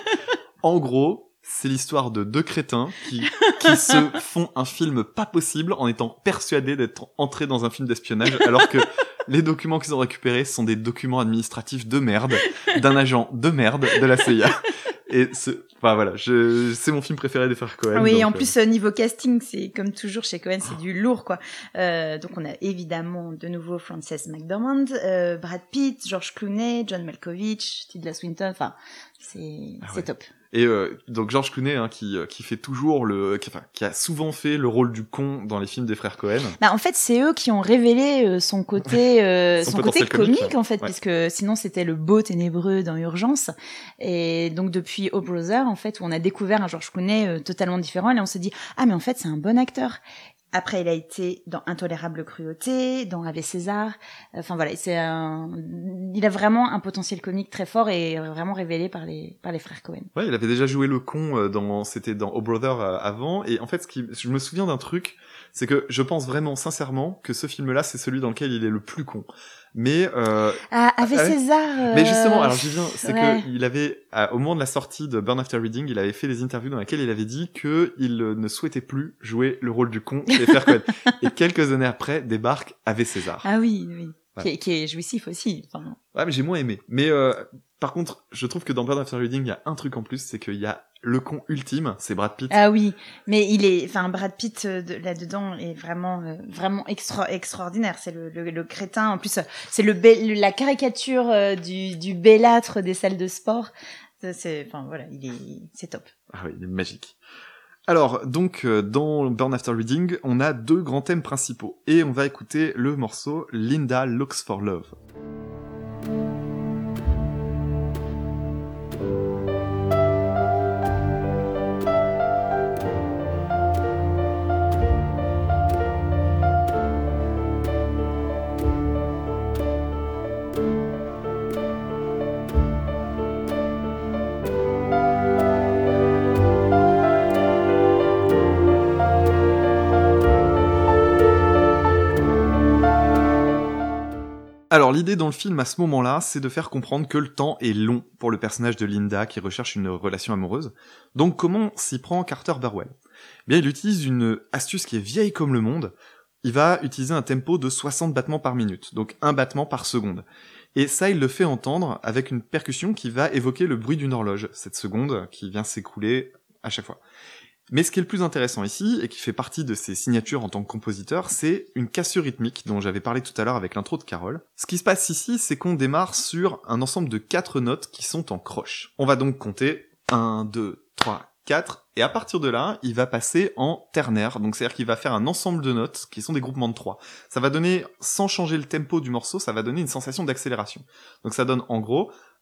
[laughs] en gros, c'est l'histoire de deux crétins qui, qui se [laughs] font un film pas possible en étant persuadés d'être entrés dans un film d'espionnage alors que les documents qu'ils ont récupérés sont des documents administratifs de merde d'un agent de merde de la CIA. Et ce, enfin voilà, je, c'est mon film préféré des frères Cohen. Oui, donc, en euh, plus, euh, niveau casting, c'est comme toujours chez Cohen, c'est du lourd, quoi. Euh, donc, on a évidemment de nouveau Frances McDormand, euh, Brad Pitt, George Clooney, John Malkovich, Tilda Swinton, enfin, c'est Ah ouais. top. Et euh, donc George Clooney, hein, qui, euh, qui fait toujours le, qui, enfin, qui a souvent fait le rôle du con dans les films des frères Cohen. Bah, en fait, c'est eux qui ont révélé euh, son côté, [laughs] euh, Son son, côté potentiel comique, comique, en fait, ouais. puisque sinon c'était le beau ténébreux dans Urgence. Et donc depuis O Brother, en fait, où on a découvert un George Clooney euh, totalement différent, et là on s'est dit ah mais en fait c'est un bon acteur. Après, il a été dans Intolérable cruauté, dans Ave César. Enfin voilà, c'est un... il a vraiment un potentiel comique très fort et vraiment révélé par les par les frères Cohen. Ouais, il avait déjà joué le con euh, dans, c'était dans Oh Brother euh, avant. Et en fait, ce qui, je me souviens d'un truc, c'est que je pense vraiment sincèrement que ce film-là, c'est celui dans lequel il est le plus con. Mais, euh, Ah, Ave ouais César. mais justement, alors j'y viens, c'est ouais. que il avait, au moment de la sortie de Burn After Reading, il avait fait des interviews dans lesquelles il avait dit que il euh, ne souhaitait plus jouer le rôle du con frères Cohen. [laughs] Et quelques années après, débarque Ave César. Ah oui, oui. Qui, est, qui est jouissif aussi. Enfin, Ouais, mais j'ai moins aimé. Mais euh, Par contre, je trouve que dans Burn After Reading, il y a un truc en plus, c'est qu'il y a le con ultime, c'est Brad Pitt. Ah oui, mais il est, enfin Brad Pitt euh, de- là-dedans est vraiment, euh, vraiment extra, extraordinaire. C'est le, le, le crétin. En plus, c'est le, la caricature euh, du, du bellâtre des salles de sport. C'est, enfin voilà, il est, c'est top. Ah oui, il est magique. Alors, donc, dans Burn After Reading, on a deux grands thèmes principaux. Et on va écouter le morceau Linda Looks for Love. Alors l'idée dans le film à ce moment-là, c'est de faire comprendre que le temps est long pour le personnage de Linda qui recherche une relation amoureuse. Donc comment s'y prend Carter Burwell? Eh Bien, il utilise une astuce qui est vieille comme le monde. Il va utiliser un tempo de 60 battements par minute, donc un battement par seconde. Et ça, il le fait entendre avec une percussion qui va évoquer le bruit d'une horloge, cette seconde qui vient s'écouler à chaque fois. Mais ce qui est le plus intéressant ici, et qui fait partie de ses signatures en tant que compositeur, c'est une cassure rythmique dont j'avais parlé tout à l'heure avec l'intro de Carole. Ce qui se passe ici, c'est qu'on démarre sur un ensemble de quatre notes qui sont en croche. On va donc compter 1, 2, 3, 4, et à partir de là, il va passer en ternaire, donc c'est-à-dire qu'il va faire un ensemble de notes qui sont des groupements de 3. Ça va donner, sans changer le tempo du morceau, ça va donner une sensation d'accélération. Donc ça donne en gros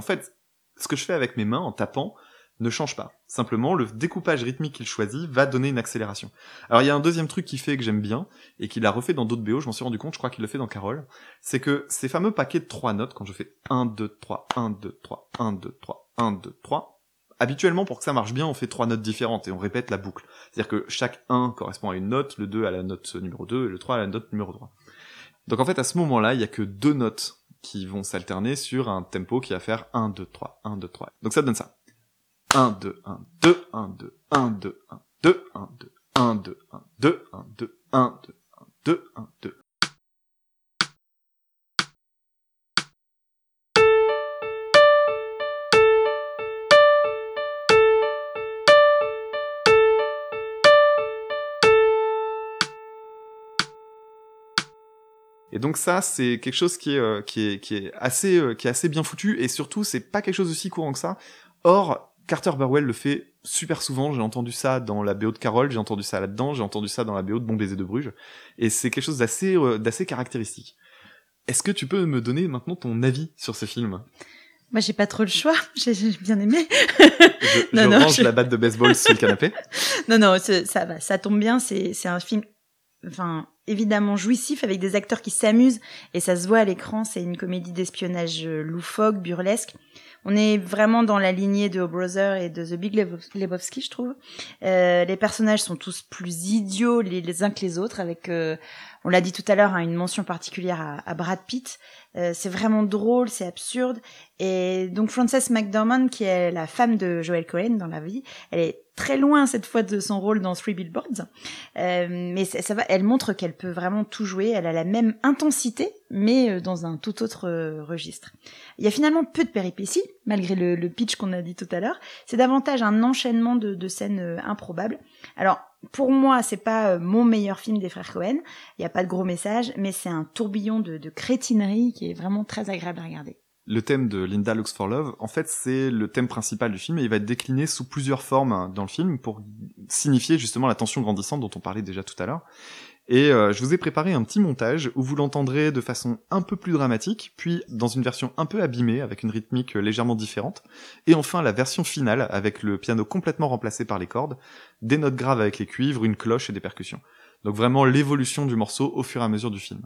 En fait, ce que je fais avec mes mains en tapant ne change pas. Simplement, le découpage rythmique qu'il choisit va donner une accélération. Alors il y a un deuxième truc qui fait que j'aime bien, et qu'il a refait dans d'autres BO, je m'en suis rendu compte, je crois qu'il le fait dans Carole, c'est que ces fameux paquets de trois notes, quand je fais 1, 2, 3, 1, 2, 3, 1, 2, 3, 1, 2, 3, habituellement, pour que ça marche bien, on fait trois notes différentes, et on répète la boucle. C'est-à-dire que chaque 1 correspond à une note, le 2 à la note numéro 2, et le 3 à la note numéro 3. Donc en fait, à ce moment-là, il y a que deux notes qui vont s'alterner sur un tempo qui va faire 1, 2, 3, 1, 2, 3. Donc ça donne ça. 1, 2, 1, 2, 1, 2, 1, 2, 1, 2, 1, 2, 1, 2, 1, 2, 1, 2, 1, 2, 1, 2, 1, 2. Et donc ça, c'est quelque chose qui est, euh, qui est, qui est assez, euh, qui est assez bien foutu, et surtout, c'est pas quelque chose aussi courant que ça. Or, Carter Burwell le fait super souvent. J'ai entendu ça dans la BO de Carole, j'ai entendu ça là-dedans, j'ai entendu ça dans la BO de Bon baiser de Bruges, et c'est quelque chose d'assez, euh, d'assez caractéristique. Est-ce que tu peux me donner maintenant ton avis sur ce film? Moi, j'ai pas trop le choix. [laughs] J'ai j'ai bien aimé. Je, Non, je non, range je- la batte de baseball sur le canapé. [laughs] non, non, ça va, ça tombe bien. C'est c'est un film, enfin, évidemment jouissif avec des acteurs qui s'amusent et ça se voit à l'écran. C'est une comédie d'espionnage loufoque, burlesque. On est vraiment dans la lignée de Brother et de The Big Lebowski, je trouve. Euh, les personnages sont tous plus idiots les, les uns que les autres, avec, euh, on l'a dit tout à l'heure, hein, une mention particulière à, Brad Pitt. Euh, c'est vraiment drôle, c'est absurde. Et donc Frances McDormand, qui est la femme de Joel Cohen dans la vie, elle est très loin cette fois de son rôle dans Three Billboards, Euh, mais ça, va. Elle montre qu'elle peut vraiment tout jouer. Elle a la même intensité, mais euh, dans un tout autre euh, registre. Il y a finalement peu de péripéties, malgré le, le pitch qu'on a dit tout à l'heure. C'est davantage un enchaînement de, de scènes euh, improbables. Alors pour moi, c'est pas euh, mon meilleur film des frères Cohen. Il n'y a pas de gros message, mais c'est un tourbillon de, de crétinerie qui est vraiment très agréable à regarder. le thème de Linda Looks for Love, en fait, c'est le thème principal du film et il va être décliné sous plusieurs formes hein, dans le film pour signifier justement la tension grandissante dont on parlait déjà tout à l'heure. Et euh, je vous ai préparé un petit montage où vous l'entendrez de façon un peu plus dramatique, puis dans une version un peu abîmée avec une rythmique légèrement différente, et enfin la version finale avec le piano complètement remplacé par les cordes, des notes graves avec les cuivres, une cloche et des percussions. Donc vraiment l'évolution du morceau au fur et à mesure du film.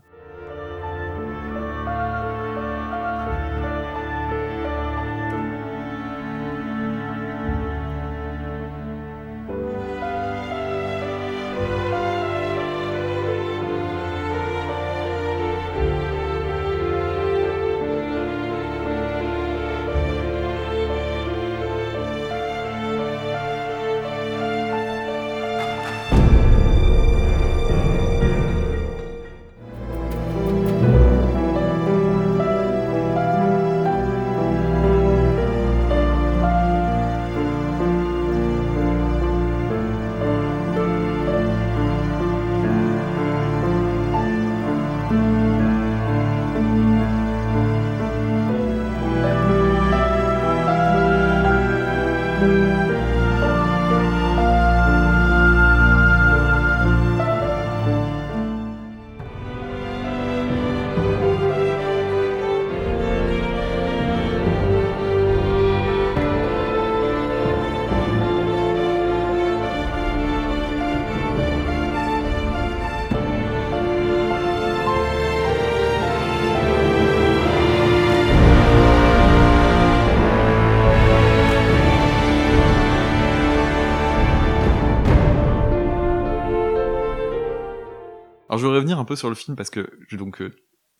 Alors je vais revenir un peu sur le film parce que je- donc euh,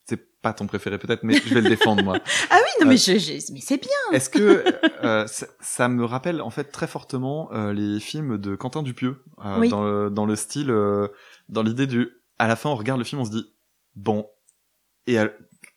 c'est pas ton préféré peut-être, mais je vais le défendre moi. [laughs] Ah oui, non, Euh, mais, je, je- mais c'est bien. Est-ce que euh, ça, ça me rappelle en fait très fortement euh, les films de Quentin Dupieux euh, Oui. dans, le, dans le style, euh, dans l'idée du, à la fin on regarde le film, on se dit bon et euh,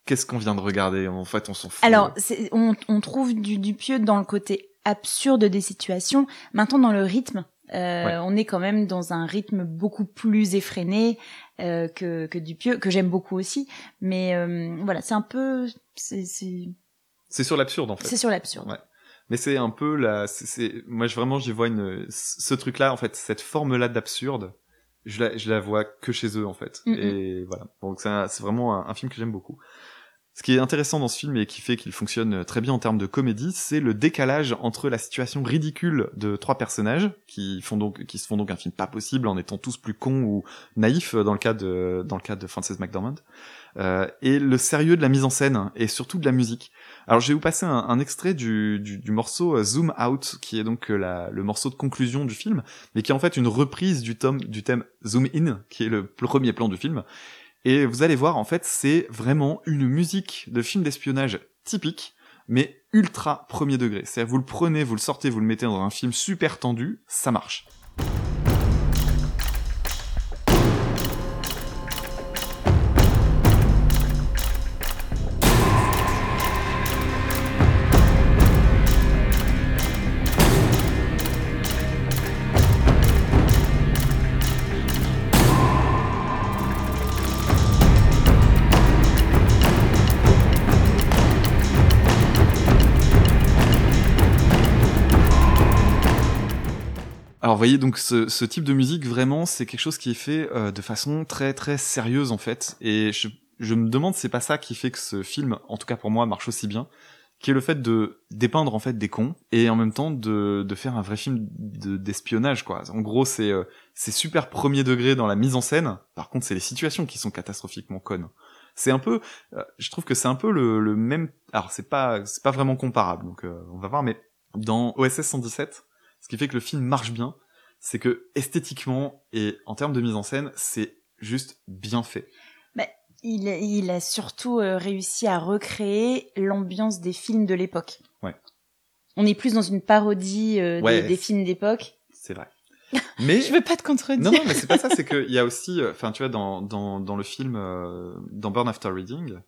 qu'est-ce qu'on vient de regarder? En fait, on s'en fout. Alors, c'est- on, on trouve du, du pieux dans le côté absurde des situations. Maintenant, dans le rythme, euh, Ouais. on est quand même dans un rythme beaucoup plus effréné euh, que, que du pieux, que j'aime beaucoup aussi. Mais euh, voilà, c'est un peu... C'est sur l'absurde en fait. c'est sur l'absurde. Ouais. Mais c'est un peu la, c'est- moi je vraiment j'y vois une, ce truc-là en fait, cette forme-là d'absurde, je la, je la vois que chez eux en fait. Mhm. Et voilà. Donc c'est vraiment un, un film que j'aime beaucoup. Ce qui est intéressant dans ce film et qui fait qu'il fonctionne très bien en termes de comédie, c'est le décalage entre la situation ridicule de trois personnages qui font donc, qui se font donc un film pas possible en étant tous plus cons ou naïfs dans le cas de, dans le cas de Frances McDormand, euh, et le sérieux de la mise en scène et surtout de la musique. Alors je vais vous passer un, extrait du, du, du morceau euh, Zoom Out, qui est donc euh, la, le morceau de conclusion du film, mais qui est en fait une reprise du, tome, du thème Zoom In, qui est le premier plan du film. Et vous allez voir, en fait, c'est vraiment une musique de film d'espionnage typique, mais ultra premier degré. C'est-à-dire vous le prenez, vous le sortez, vous le mettez dans un film super tendu, ça marche. Voyez donc ce, type de musique vraiment c'est quelque chose qui est fait euh, de façon très très sérieuse en fait et je, me demande c'est pas ça qui fait que ce film en tout cas pour moi marche aussi bien qui est le fait de dépeindre en fait des cons et en même temps de, faire un vrai film de- d'espionnage quoi. En gros c'est euh, c'est super premier degré dans la mise en scène. Par contre c'est les situations qui sont catastrophiquement connes. C'est un peu, euh, je trouve que c'est un peu le, le même. Alors c'est pas c'est pas vraiment comparable donc on va voir mais dans OSS 117 ce qui fait que le film marche bien, c'est que esthétiquement et en termes de mise en scène, c'est juste bien fait. Il, il a surtout euh, réussi à recréer l'ambiance des films de l'époque. Ouais. On est plus dans une parodie euh, Ouais, des, films d'époque. C'est vrai. [laughs] Mais Je veux pas te contredire. non, non, mais c'est pas ça. C'est qu'il y a aussi, euh, enfin, tu vois, dans dans dans le film, euh, dans Burn After Reading,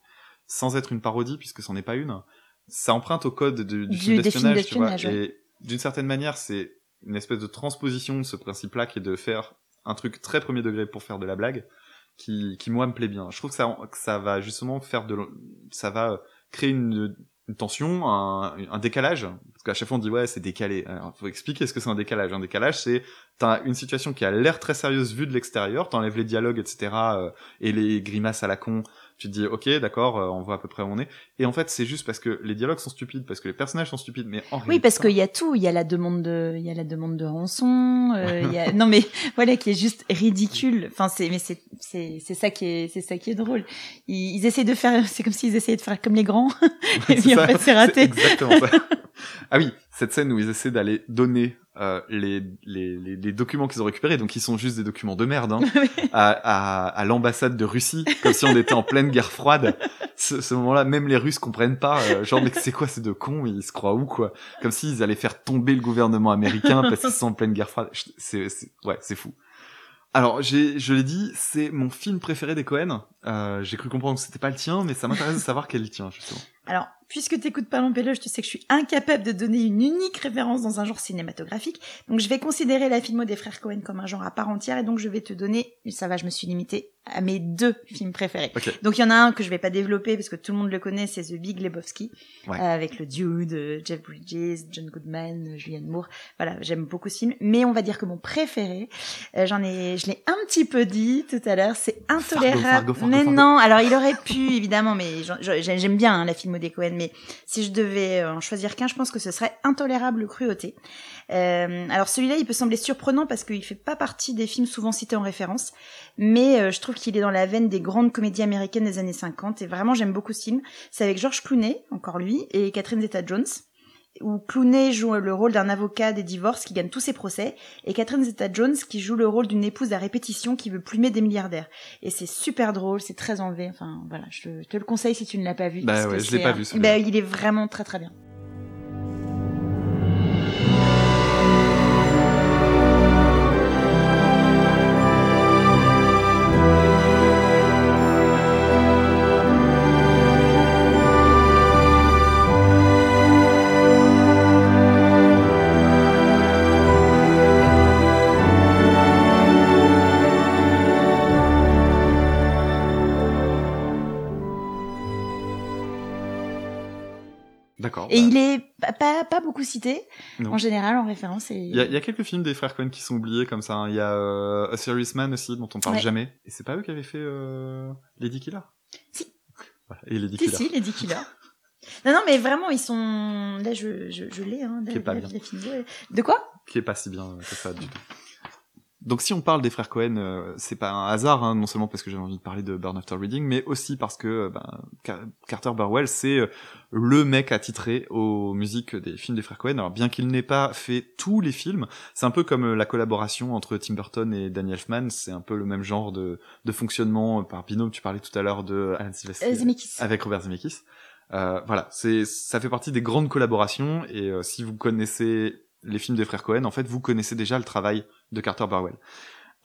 sans être une parodie puisque c'en est pas une, ça emprunte au code de- du, Du- film d'espionnage, tu vois. Et d'une certaine manière, c'est une espèce de transposition de ce principe-là qui est de faire un truc très premier degré pour faire de la blague, qui qui moi me plaît bien. Je trouve que ça que ça va justement faire de, ça va créer une tension, un, un décalage, parce qu'à chaque fois on dit ouais c'est décalé. Alors, faut expliquer ce que c'est un décalage. Un décalage c'est t'as une situation qui a l'air très sérieuse vue de l'extérieur, t'enlèves les dialogues etc. euh, et les grimaces à la con, Tu te dis, ok, d'accord, euh, on voit à peu près où on est. Et en fait, c'est juste parce que les dialogues sont stupides, parce que les personnages sont stupides, mais en Oui, parce qu'il y a tout. Il y a la demande de, il y a la demande de rançon. euh, il y a... Non, mais [laughs] voilà, qui est juste [laughs] ridicule. Enfin, c'est, mais c'est, c'est, c'est ça qui est, c'est ça qui est drôle. Ils, ils essaient de faire, c'est comme s'ils essayaient de faire comme les grands. [laughs] Et puis en ça, fait, c'est raté. exactement ça. ah oui, cette scène où ils essaient d'aller donner euh, les, les, les, les documents qu'ils ont récupérés, donc ils sont juste des documents de merde, hein, [laughs] à, à, à l'ambassade de Russie, comme si on était en pleine guerre froide. Ce, ce moment-là, même les Russes comprennent pas, euh, genre mais c'est quoi ces deux cons, ils se croient où quoi? Comme s'ils allaient faire tomber le gouvernement américain parce qu'ils sont en pleine guerre froide. C'est- ouais, c'est fou. Alors, j'ai, je l'ai dit, c'est mon film préféré des Cohen. Euh, j'ai cru comprendre que c'était pas le tien, mais ça m'intéresse de savoir quel est le tien, justement. Alors, puisque t'écoutes pas Péloge, tu sais que je suis incapable de donner une unique référence dans un genre cinématographique. Donc, je vais considérer la filmo des frères Cohen comme un genre à part entière, et donc je vais te donner, ça va, je me suis limitée à mes deux films préférés. Donc, il y en a un que je vais pas développer parce que tout le monde le connaît, c'est The Big Lebowski, Ouais. euh, avec le Dude, euh, Jeff Bridges, John Goodman, euh, Julianne Moore. Voilà, j'aime beaucoup ce film. Mais on va dire que mon préféré, euh, j'en ai, je l'ai un petit peu dit tout à l'heure, c'est intolérable. Fargo, Fargo, mais non, alors il aurait pu [laughs] évidemment, mais j'aime bien hein, la filmo des Cohen, mais si je devais euh, en choisir qu'un, je pense que ce serait Intolérable cruauté. Euh, alors celui-là, il peut sembler surprenant parce qu'il fait pas partie des films souvent cités en référence, mais euh, je trouve qu'il est dans la veine des grandes comédies américaines des années 50 et vraiment j'aime beaucoup ce film. C'est avec George Clooney, encore lui, et Catherine Zeta-Jones où Clooney joue le rôle d'un avocat des divorces qui gagne tous ses procès, et Catherine Zeta-Jones qui joue le rôle d'une épouse à répétition qui veut plumer des milliardaires. Et c'est super drôle, c'est très en V. Enfin voilà, je te, je te le conseille si tu ne l'as pas vu. Bah ouais, je l'ai pas un- vu. Bah, il est vraiment très très bien. Beaucoup cité Non. en général en référence. Et... Il y, a, il y a quelques films des frères Cohen qui sont oubliés comme ça. hein. Il y a euh, A Serious Man aussi, dont on parle Ouais. jamais. Et c'est pas eux qui avaient fait euh, Lady Killer? Si. Voilà. Et Lady Si, Killer. si, Lady Killer. [laughs] non, non, mais vraiment, ils sont. Là, je, je, je l'ai, hein. Qui est pas bien. de- De quoi? Qui est pas si bien que ça du tout. Donc si on parle des frères Cohen, euh, c'est pas un hasard, hein, non seulement parce que j'avais envie de parler de Burn After Reading, mais aussi parce que euh, ben, Car- Carter Burwell, c'est euh, le mec attitré aux musiques des films des frères Cohen. Alors bien qu'il n'ait pas fait tous les films, c'est un peu comme euh, la collaboration entre Tim Burton et Danny Elfman, c'est un peu le même genre de, de fonctionnement par binôme. Tu parlais tout à l'heure de Alan Silvestri Zemeckis. avec Robert Zemeckis. Euh, voilà, c'est ça fait partie des grandes collaborations et euh, si vous connaissez les films des frères Cohen, en fait, vous connaissez déjà le travail de Carter Burwell.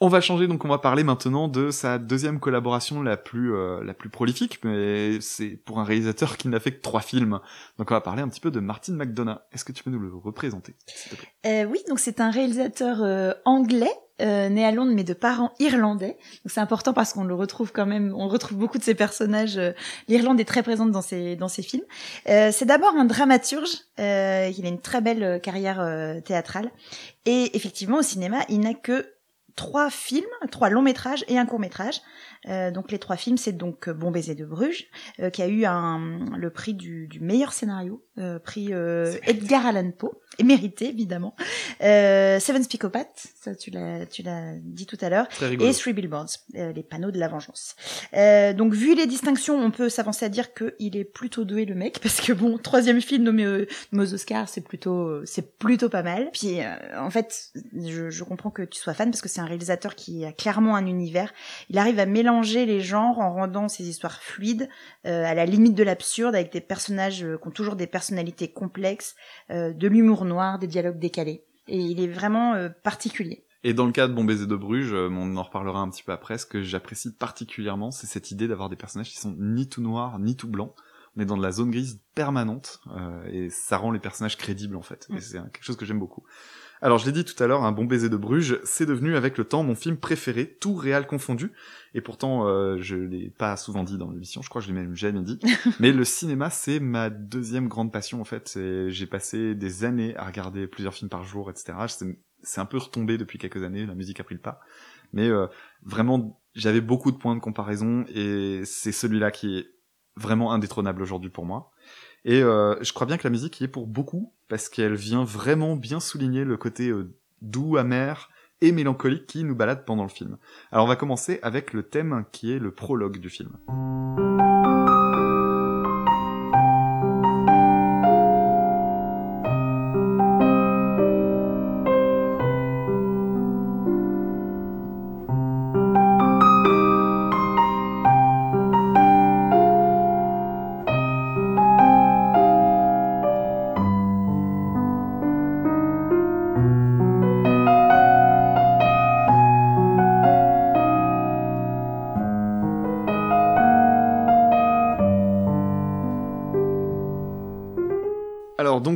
On va changer, donc on va parler maintenant de sa deuxième collaboration la plus euh, la plus prolifique, mais c'est pour un réalisateur qui n'a fait que trois films. Donc on va parler un petit peu de Martin McDonough. Est-ce que tu peux nous le représenter, s'il te plaît? Euh, oui, donc c'est un réalisateur euh, anglais, euh, né à Londres mais de parents irlandais. Donc c'est important parce qu'on le retrouve quand même, on retrouve beaucoup de ses personnages. euh, L'Irlande est très présente dans ses dans ses films. Euh, c'est d'abord un dramaturge. Euh, il a une très belle euh, carrière euh, théâtrale et effectivement au cinéma, il n'a que trois films, trois longs métrages et un court métrage. Euh, donc les trois films, c'est donc Bon baiser de Bruges, euh, qui a eu un, le prix du, du meilleur scénario, euh, prix euh. Edgar Allan Poe, [laughs] et mérité évidemment. Euh, Seven Psychopaths, ça tu l'as tu l'as dit tout à l'heure, et Three Billboards, euh, les panneaux de la vengeance. Euh, donc vu les distinctions, on peut s'avancer à dire qu'il est plutôt doué le mec, [laughs] parce que bon, troisième film nommé, euh, nommé aux Oscars, c'est plutôt c'est plutôt pas mal. Puis euh, en fait, je, je comprends que tu sois fan parce que c'est un réalisateur qui a clairement un univers. Il arrive à mélanger les genres en rendant ses histoires fluides, euh, à la limite de l'absurde, avec des personnages euh, qui ont toujours des personnalités complexes, euh, de l'humour noir, des dialogues décalés. Et il est vraiment euh, particulier. Et dans le cas de Bon baiser de Bruges, euh, on en reparlera un petit peu après, ce que j'apprécie particulièrement, c'est cette idée d'avoir des personnages qui sont ni tout noirs, ni tout blancs. On est dans de la zone grise permanente, euh, et ça rend les personnages crédibles en fait. Mm. Et c'est un- quelque chose que j'aime beaucoup. Alors je l'ai dit tout à l'heure, un bon baiser de Bruges, c'est devenu avec le temps mon film préféré, tout réel confondu. Et pourtant, euh, je l'ai pas souvent dit dans l'émission, je crois que je l'ai même jamais dit. [laughs] Mais le cinéma, c'est ma deuxième grande passion en fait. J'ai passé des années à regarder plusieurs films par jour, etc. C'est- C'est un peu retombé depuis quelques années, la musique a pris le pas. Mais euh, vraiment, j'avais beaucoup de points de comparaison et c'est celui-là qui est vraiment indétrônable aujourd'hui pour moi. Et euh, je crois bien que la musique y est pour beaucoup parce qu'elle vient vraiment bien souligner le côté euh, doux, amer et mélancolique qui nous balade pendant le film. Alors on va commencer avec le thème qui est le prologue du film.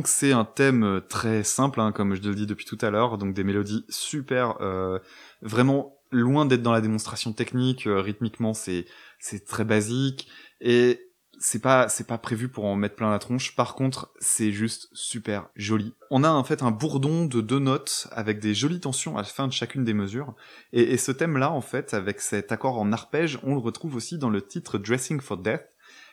Donc c'est un thème euh, très simple, hein, comme je le dis depuis tout à l'heure, donc des mélodies super, euh, vraiment loin d'être dans la démonstration technique, euh, rythmiquement c'est très basique et c'est pas pas prévu pour en mettre plein la tronche. Par contre c'est juste super joli. On a en fait un bourdon de deux notes avec des jolies tensions à la fin de chacune des mesures et, et ce thème là en fait avec cet accord en arpège on le retrouve aussi dans le titre Dressing for Death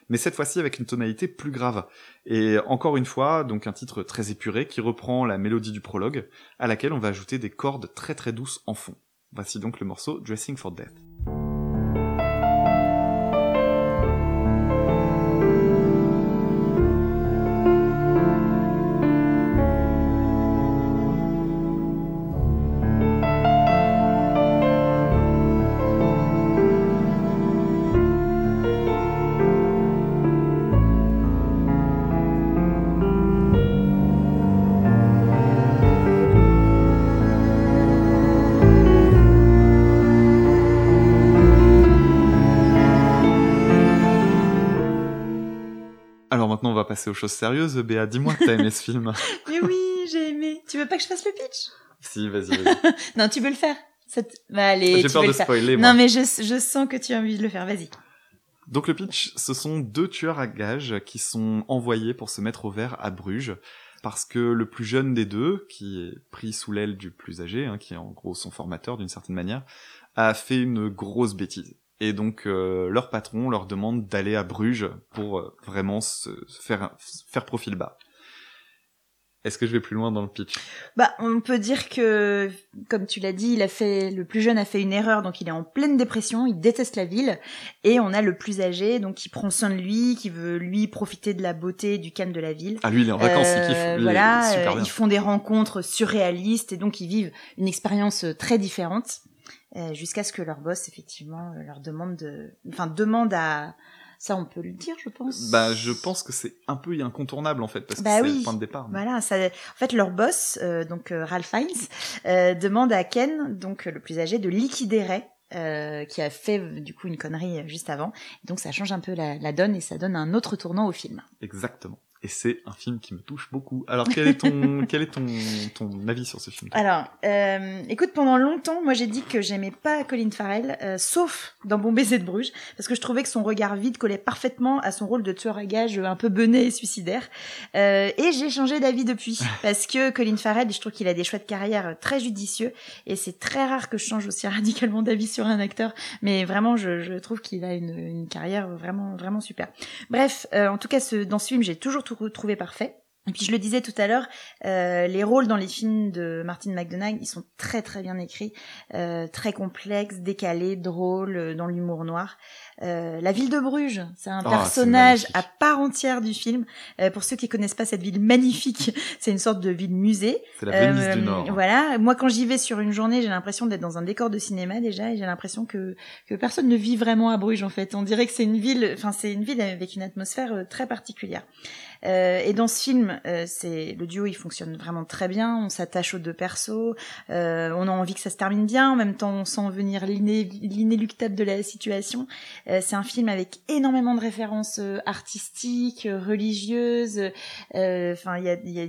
mais cette fois-ci avec une tonalité plus grave. Et encore une fois, donc un titre très épuré qui reprend la mélodie du prologue, à laquelle on va ajouter des cordes très très douces en fond. Voici donc le morceau Dressing for Death. Passer aux choses sérieuses. Béa, dis-moi que t'as aimé ce film. [laughs] Mais oui, j'ai aimé. Tu veux pas que je fasse le pitch? Si, vas-y, vas-y. [laughs] Non, tu peux le faire. Ça Bah allez, J'ai peur de spoiler, moi. Non, mais je, je sens que tu as envie de le faire. Vas-y. Donc le pitch, ce sont deux tueurs à gages qui sont envoyés pour se mettre au vert à Bruges, parce que le plus jeune des deux, qui est pris sous l'aile du plus âgé, hein, qui est en gros son formateur d'une certaine manière, a fait une grosse bêtise. Et donc euh, leur patron leur demande d'aller à Bruges pour euh, vraiment se se faire, faire profil bas. Est-ce que je vais plus loin dans le pitch? Bah, on peut dire que, comme tu l'as dit, il a fait, le plus jeune a fait une erreur, donc il est en pleine dépression, il déteste la ville, et on a le plus âgé, donc qui prend soin de lui, qui veut lui profiter de la beauté, du calme de la ville. Ah lui il est en vacances, il Euh, kiffe, il voilà, super euh, bien. ils font des rencontres surréalistes et donc ils vivent une expérience très différente jusqu'à ce que leur boss effectivement euh, leur demande de, enfin demande à, ça on peut le dire je pense. Bah je pense que c'est un peu incontournable en fait, parce que Bah c'est oui. le point de départ. Voilà, ça, en fait, leur boss, euh, donc euh, Ralph Fiennes, euh, demande à Ken, donc euh, le plus âgé, de liquider Ray, euh, qui a fait euh, du coup une connerie euh, juste avant. Donc ça change un peu la, la donne et ça donne un autre tournant au film. Exactement. Et c'est un film qui me touche beaucoup. Alors quel est ton [laughs] quel est ton ton avis sur ce film Alors, euh, écoute, pendant longtemps, moi j'ai dit que j'aimais pas Colin Farrell, euh, sauf dans Bon baiser de Bruges, parce que je trouvais que son regard vide collait parfaitement à son rôle de tueur à gages un peu bené et suicidaire. Euh, et j'ai changé d'avis depuis, [laughs] parce que Colin Farrell, je trouve qu'il a des choix de carrière euh, très judicieux, et c'est très rare que je change aussi [laughs] radicalement d'avis sur un acteur, mais vraiment, je, je trouve qu'il a une, une carrière vraiment, vraiment super. Bref, euh, en tout cas, ce, dans ce film, j'ai toujours tout trouvé parfait. Et puis je le disais tout à l'heure, euh, les rôles dans les films de Martin McDonagh, ils sont très très bien écrits, euh, très complexes, décalés, drôles, euh, dans l'humour noir. Euh, la ville de Bruges, c'est un Ah, personnage à part entière du film. Euh, pour ceux qui connaissent pas cette ville magnifique, [laughs] c'est une sorte de ville musée. C'est la Venise Euh, du Nord. Voilà, moi quand j'y vais sur une journée, j'ai l'impression d'être dans un décor de cinéma déjà, et j'ai l'impression que que personne ne vit vraiment à Bruges en fait. On dirait que c'est une ville, enfin c'est une ville avec une atmosphère euh, très particulière. Euh, et dans ce film, euh, c'est le duo, il fonctionne vraiment très bien. On s'attache aux deux persos, euh, on a envie que ça se termine bien. En même temps, on sent venir l'iné- l'inéluctable de la situation. Euh, c'est un film avec énormément de références euh, artistiques, euh, religieuses. Enfin, il y a,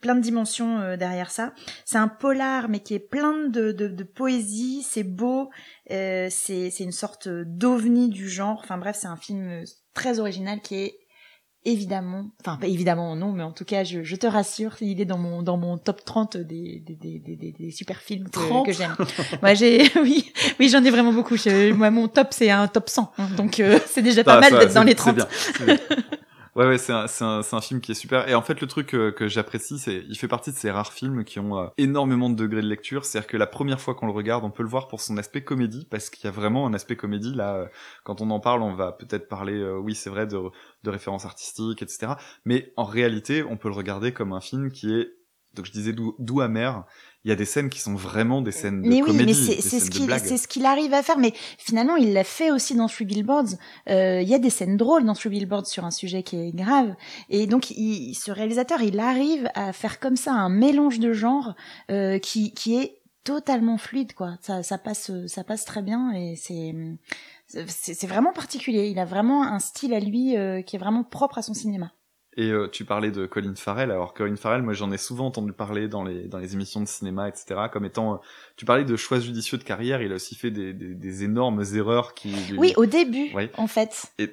plein de dimensions derrière ça. C'est un polar, mais qui est plein de, de, poésie. C'est beau. C'est une sorte d'ovni du genre. Enfin bref, c'est un film très original qui est évidemment, enfin pas évidemment non, mais en tout cas, je, je te rassure, il est dans mon dans mon top 30 des des des des, des- super films que, 30? que j'aime. [laughs] Moi, j'ai [laughs] oui oui j'en ai vraiment beaucoup. Moi, mon top c'est un top 100, hein, donc euh, c'est déjà pas Ah, mal d'être dans les c'est 30. bien, c'est bien. [laughs] Ouais, ouais, c'est un, un, un film qui est super. Et en fait, le truc euh, que j'apprécie, c'est, il fait partie de ces rares films qui ont euh, énormément de degrés de lecture. C'est-à-dire que la première fois qu'on le regarde, on peut le voir pour son aspect comédie, parce qu'il y a vraiment un aspect comédie. Là, euh, quand on en parle, on va peut-être parler, oui, c'est vrai, de, de références artistiques, etc. Mais en réalité, on peut le regarder comme un film qui est, donc je disais doux, doux amer. Il y a des scènes qui sont vraiment des scènes de Mais oui, comédie, mais c'est c'est ce qu'il c'est ce qu'il arrive à faire. Mais finalement, il l'a fait aussi dans Three Billboards. Euh, Il y a des scènes drôles dans Three Billboards sur un sujet qui est grave. Et donc, il, ce réalisateur, il arrive à faire comme ça un mélange de genres euh, qui qui est totalement fluide, quoi. Ça ça passe ça passe très bien et c'est c'est c'est vraiment particulier. Il a vraiment un style à lui euh, qui est vraiment propre à son cinéma. Et euh, tu parlais de Colin Farrell. Alors Colin Farrell, moi j'en ai souvent entendu parler dans les dans les émissions de cinéma, etc. Comme étant, euh, tu parlais de choix judicieux de carrière. Il a aussi fait des des, des énormes erreurs qui Oui, au début, Oui. en fait. et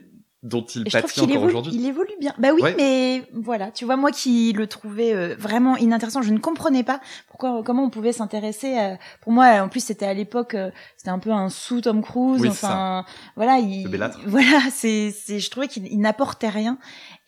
dont il Et pâtit encore évolue, aujourd'hui. il évolue bien. Bah oui, Ouais. mais voilà, tu vois, moi qui le trouvais euh, vraiment inintéressant, je ne comprenais pas pourquoi, comment on pouvait s'intéresser. à- Pour moi, en plus, c'était à l'époque, euh, c'était un peu un sous Tom Cruise. Oui, enfin, voilà, il, [laughs] voilà, c'est, c'est, je trouvais qu'il il n'apportait rien.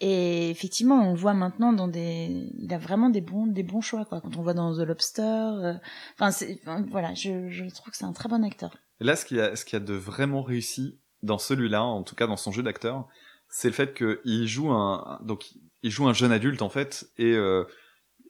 Et effectivement, on le voit maintenant dans des, il a vraiment des bons, des bons choix, quoi. Quand on voit dans The Lobster, euh, enfin, c'est, enfin, voilà, je, je trouve que c'est un très bon acteur. Et Là, ce qu'il y a, ce qu'il y a de vraiment réussi dans celui-là, en tout cas dans son jeu d'acteur, c'est le fait qu'il joue un, donc il joue un jeune adulte en fait, et euh,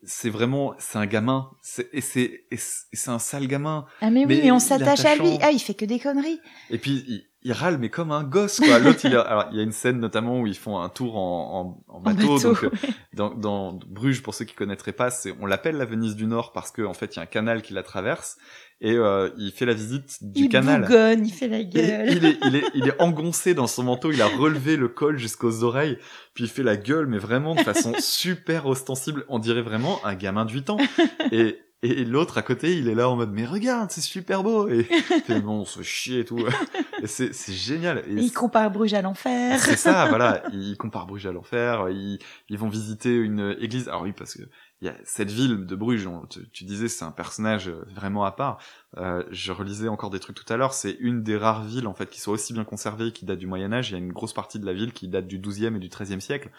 c'est vraiment, c'est un gamin, c'est, et c'est, c'est un sale gamin. Ah mais, oui, mais on s'attache à lui. Ah, il fait que des conneries. Et puis il, il râle mais comme un gosse quoi. L'autre il a, alors il y a une scène notamment où ils font un tour en, en, en En bateau, donc euh, dans, dans Bruges pour ceux qui connaîtraient pas, c'est on l'appelle la Venise du Nord parce que en fait il y a un canal qui la traverse et euh, il fait la visite du il canal. bougonne, il fait la Et gueule. il est, il est, il est engoncé dans son manteau, il a relevé le col jusqu'aux oreilles, puis il fait la gueule, mais vraiment de façon [laughs] super ostensible. On dirait vraiment un gamin de 8 ans. [laughs] Et, et l'autre à côté, il est là en mode, mais regarde, c'est super beau. Et fait, bon, on se chier et tout. [laughs] C'est, c'est génial. Et il compare Bruges à l'enfer. c'est ça, [laughs] voilà. Ils comparent Bruges à l'enfer. Ils, ils vont visiter une église. Alors oui, parce que il y a cette ville de Bruges. on- tu, tu disais, c'est un personnage euh, vraiment à part. Euh, je relisais encore des trucs tout à l'heure. C'est une des rares villes en fait qui soit aussi bien conservée, qui date du Moyen Âge. Il y a une grosse partie de la ville qui date du 12e et du 13e siècle.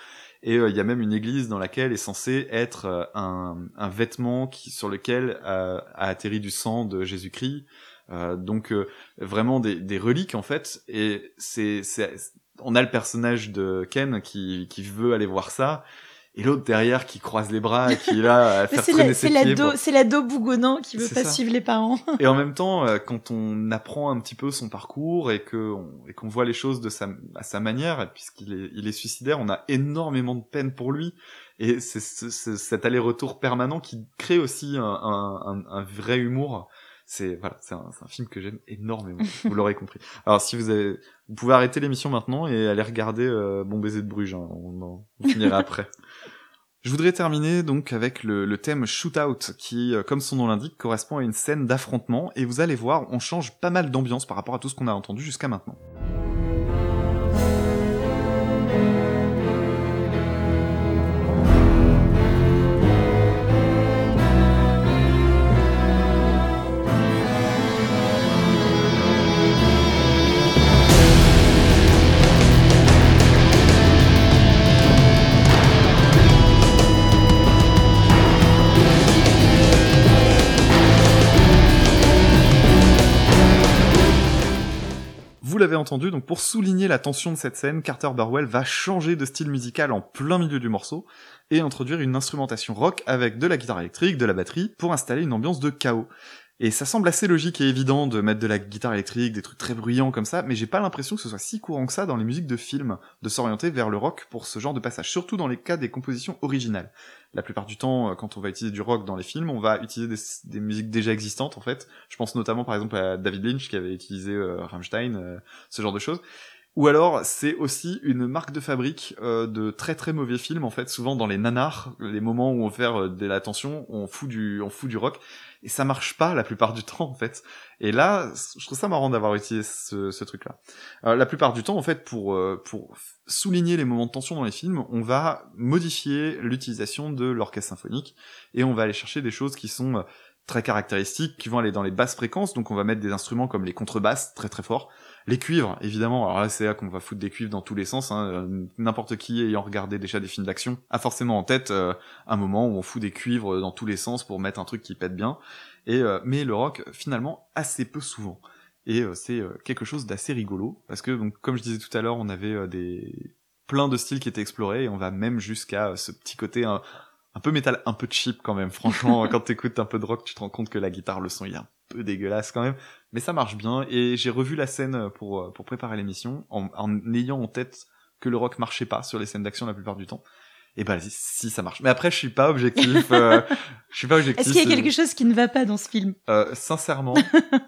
Et euh, il y a même une église dans laquelle est censé être euh, un, un vêtement qui, sur lequel euh, a atterri du sang de Jésus-Christ. Euh, donc euh, vraiment des, des reliques en fait. Et c'est, c'est, on a le personnage de Ken qui, qui veut aller voir ça. Et l'autre derrière qui croise les bras et qui est là à [laughs] faire C'est traîner la- ses c'est pieds. pour- c'est l'ado bougonnant qui veut pas ça. suivre les parents. [laughs] Et en même temps, euh, quand on apprend un petit peu son parcours et que on- et qu'on voit les choses de sa à sa manière, puisqu'il est il est suicidaire, on a énormément de peine pour lui. Et c'est ce- ce- cet aller-retour permanent qui crée aussi un, un, un, un vrai humour. C'est voilà, c'est un, film que j'aime énormément. [laughs] vous l'aurez compris. Alors si vous avez, vous pouvez arrêter l'émission maintenant et aller regarder euh, Bon baiser de Bruges. hein. on, en- on finira [laughs] après. Je voudrais terminer donc avec le, le thème Shootout qui, euh, comme son nom l'indique, correspond à une scène d'affrontement et vous allez voir, on change pas mal d'ambiance par rapport à tout ce qu'on a entendu jusqu'à maintenant. Entendu, donc pour souligner la tension de cette scène, Carter Burwell va changer de style musical en plein milieu du morceau et introduire une instrumentation rock avec de la guitare électrique, de la batterie, pour installer une ambiance de chaos. Et ça semble assez logique et évident de mettre de la guitare électrique, des trucs très bruyants comme ça, mais j'ai pas l'impression que ce soit si courant que ça dans les musiques de films, de s'orienter vers le rock pour ce genre de passage, surtout dans les cas des compositions originales. La plupart du temps, euh, quand on va utiliser du rock dans les films, on va utiliser des, musiques déjà existantes, en fait. Je pense notamment, par exemple, à David Lynch, qui avait utilisé euh, Rammstein, euh, ce genre de choses. Ou alors, c'est aussi une marque de fabrique euh, de très très mauvais films. En fait, souvent dans les nanars, les moments où on fait euh, de l'attention, on fout du, on fout du rock, et ça marche pas la plupart du [laughs] temps en fait. Et là, je trouve ça marrant d'avoir utilisé ce, ce truc-là. Euh, la plupart du temps, en fait, pour euh, pour souligner les moments de tension dans les films, on va modifier l'utilisation de l'orchestre symphonique et on va aller chercher des choses qui sont euh, très caractéristiques, qui vont aller dans les basses fréquences. Donc, on va mettre des instruments comme les contrebasses, très très forts. Les cuivres, évidemment. Alors là, c'est là qu'on va foutre des cuivres dans tous les sens. Hein. Euh, N'importe qui ayant regardé déjà des films d'action a forcément en tête euh, un moment où on fout des cuivres dans tous les sens pour mettre un truc qui pète bien. Et euh, mais le rock, finalement, assez peu souvent. Et euh, c'est euh, quelque chose d'assez rigolo parce que, donc, comme je disais tout à l'heure, on avait euh, des plein de styles qui étaient explorés et on va même jusqu'à ce petit côté un, un peu métal, un peu cheap quand même. Franchement, [laughs] quand t'écoutes un peu de rock, tu te rends compte que la guitare, le son, il est un peu dégueulasse quand même, mais ça marche bien. Et j'ai revu la scène pour euh, pour préparer l'émission en, en ayant en tête que le rock marchait pas sur les scènes d'action la plupart du temps. Et bah si, si ça marche. Mais après, je suis pas objectif. euh, [laughs] je suis pas objectif. Est-ce qu'il y a quelque chose qui ne va pas dans ce film? Euh, sincèrement,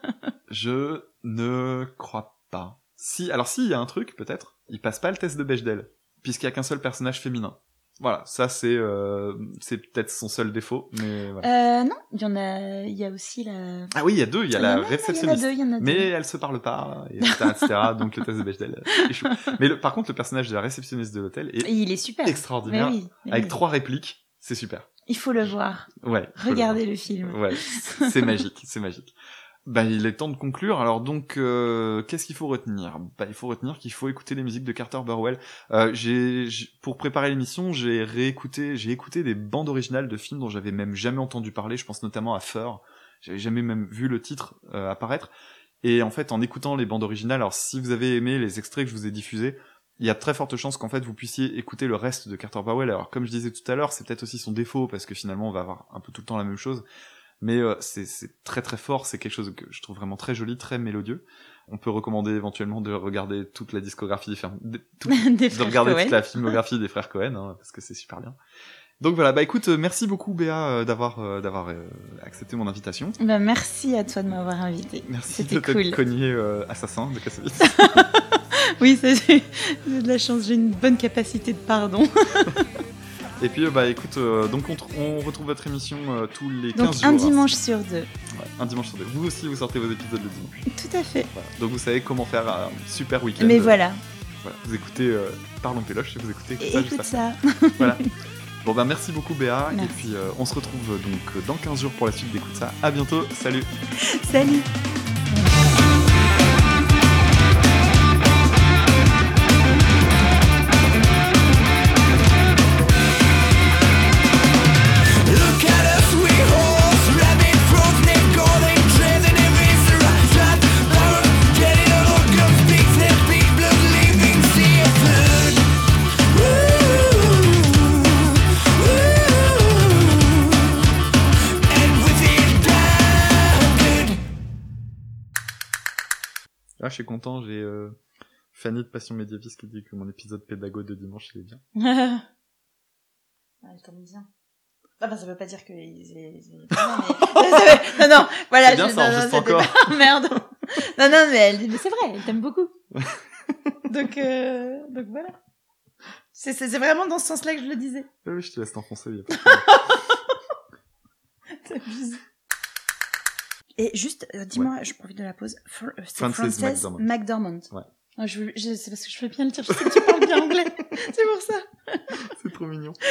[laughs] je ne crois pas. Si, alors si, il y a un truc, peut-être. Il passe pas le test de Bechdel, puisqu'il y a qu'un seul personnage féminin. Voilà, ça c'est euh, c'est peut-être son seul défaut, mais voilà. euh, Non, il y en a. Il y a aussi la. Ah oui, il y a deux, il y a la réceptionniste. Mais elle se parle pas, et etc., etc. donc le test de Bechdel euh, échoue. Mais le, par contre, le personnage de la réceptionniste de l'hôtel est il est super. extraordinaire, Mais oui, mais avec oui. trois répliques, c'est super. Il faut le voir. Ouais. faut le Regardez le film. Ouais, c'est magique, c'est magique. Bah, il est temps de conclure. Alors donc, euh, qu'est-ce qu'il faut retenir? Bah, il faut retenir qu'il faut écouter les musiques de Carter Burwell. Euh, j'ai, pour préparer l'émission, j'ai réécouté, j'ai écouté des bandes originales de films dont j'avais même jamais entendu parler. Je pense notamment à Fur. J'avais jamais même vu le titre euh, apparaître. Et en fait, en écoutant les bandes originales, alors si vous avez aimé les extraits que je vous ai diffusés, il y a très fortes chances qu'en fait vous puissiez écouter le reste de Carter Burwell. Alors comme je disais tout à l'heure, c'est peut-être aussi son défaut parce que finalement on va avoir un peu tout le temps la même chose mais euh, c'est très très fort, c'est quelque chose que je trouve vraiment très joli, très mélodieux. On peut recommander éventuellement de regarder toute la discographie des frères, de, tout- [laughs] Des de frères regarder toute la [laughs] filmographie des frères Cohen, hein, parce que c'est super bien. Donc voilà, bah écoute, euh, merci beaucoup Béa euh, d'avoir euh, d'avoir accepté mon invitation. Bah, merci à toi de m'avoir invité. Merci de cool. cogné euh, assassin de Kassovitz. [laughs] Oui, j'ai de la chance, j'ai une bonne capacité de pardon. Et puis euh, bah écoute, euh, donc on, tr- on retrouve votre émission euh, tous les 15 Donc jours. un hein. dimanche sur deux. Ouais, un dimanche sur deux. Vous aussi vous sortez vos épisodes le dimanche. Tout à fait. Voilà. Donc vous savez comment faire un super week-end. Mais voilà, Voilà, vous écoutez euh, Parlons Péloche et vous écoutez Et ça écoute ça. [laughs] Voilà. Bon bah merci beaucoup Béa et Merci. puis euh, on se retrouve donc dans 15 jours pour la suite d'écoute ça. À bientôt, salut. Salut. Je suis content, j'ai euh, Fanny de Passion Médiéviste qui dit que mon épisode pédago de dimanche il est bien. [laughs] Elle tombe bien. Ah bah ça veut pas dire que ils- ils- ils- [laughs] non, mais- non non voilà C'est bien, je- ça non, non, enregistre c'était encore. pas- [laughs] merde non non mais elle mais c'est vrai elle t'aime beaucoup donc euh, donc voilà c'est vraiment dans ce sens-là que je le disais Oui, je te laisse t'enfoncer. y a pas de problème. T'abuses. Et juste, euh, dis-moi, je profite de la pause. Fr- euh, C'est Frances McDormand. McDormand. Ouais. Ah, je, veux- je- c'est parce que je fais bien le dire. Je sais que tu parles bien anglais. [laughs] C'est pour ça. [laughs] C'est trop mignon. [laughs]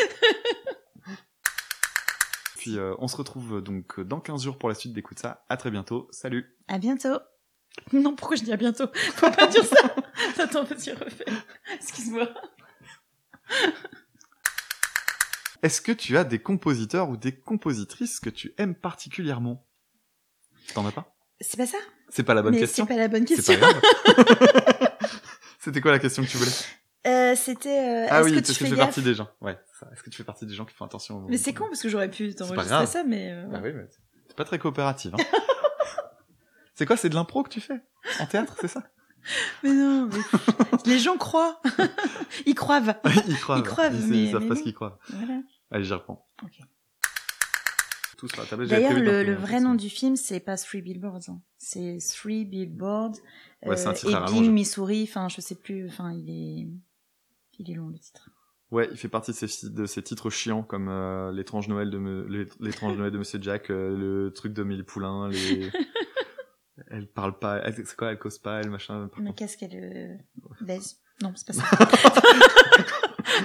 Puis euh, on se retrouve donc dans 15 jours pour la suite d'écoute ça. À très bientôt. Salut. À bientôt. Non, pourquoi je dis à bientôt? Faut pas dire ça. Attends, vas-y, refais. Excuse-moi. Est-ce que tu as des compositeurs ou des compositrices que tu aimes particulièrement? T'en as pas? C'est pas ça C'est pas la bonne Mais question. c'est pas la bonne question. [laughs] [laughs] C'était quoi la question que tu voulais? Euh, C'était. euh, Ah est-ce oui, que est-ce tu que fais tu fais partie des gens Ouais. Est-ce que tu fais partie des gens qui font attention au- Mais c'est con parce que j'aurais pu t'enregistrer ça, mais. euh, Bah oui, mais c'est pas très coopératif. Hein. [laughs] c'est quoi C'est de l'impro que tu fais? En théâtre, c'est ça? Mais non, mais les gens croient. Ils croivent. Ils croient. Ils croient, Ils, mais- savent mais pas non. ce qu'ils croient. Voilà. Allez, j'y reprends. Ok. Tout sur la tablette. J'avais D'ailleurs, le, le vrai nom du film, c'est pas Three Billboards. hein. C'est Three Billboards. Ouais, c'est un titre à. Ebbing, Missouri. Enfin, je sais plus. Enfin, il est, il est long le titre. Ouais, il fait partie de ces, de ces titres chiants comme euh, l'étrange Noël de me- l'étrange Noël de Monsieur Jack, euh, le truc de Millie Poulain, les. [laughs] elle parle pas, elle- c'est quoi, elle cause pas, elle machin. par Mais qu'est-ce qu'elle euh, baise Non, c'est pas ça. [laughs]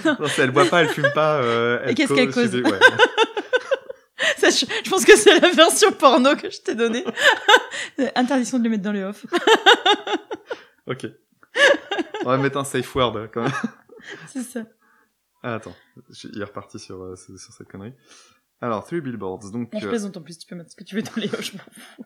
Non, elle boit pas, elle fume pas. Euh, elle Et qu'est-ce qu'elle cause ouais. [laughs] Je, je pense que c'est la version porno que je t'ai donnée. [laughs] Interdiction de le mettre dans les off. [laughs] Ok. On va mettre un safe word quand même. C'est ça. Ah, attends, Je- il est reparti sur, euh, sur cette connerie. Alors, Three Billboards, donc. On se euh, plaisante en plus, tu peux mettre ce que tu veux dans les off, je m'en fous.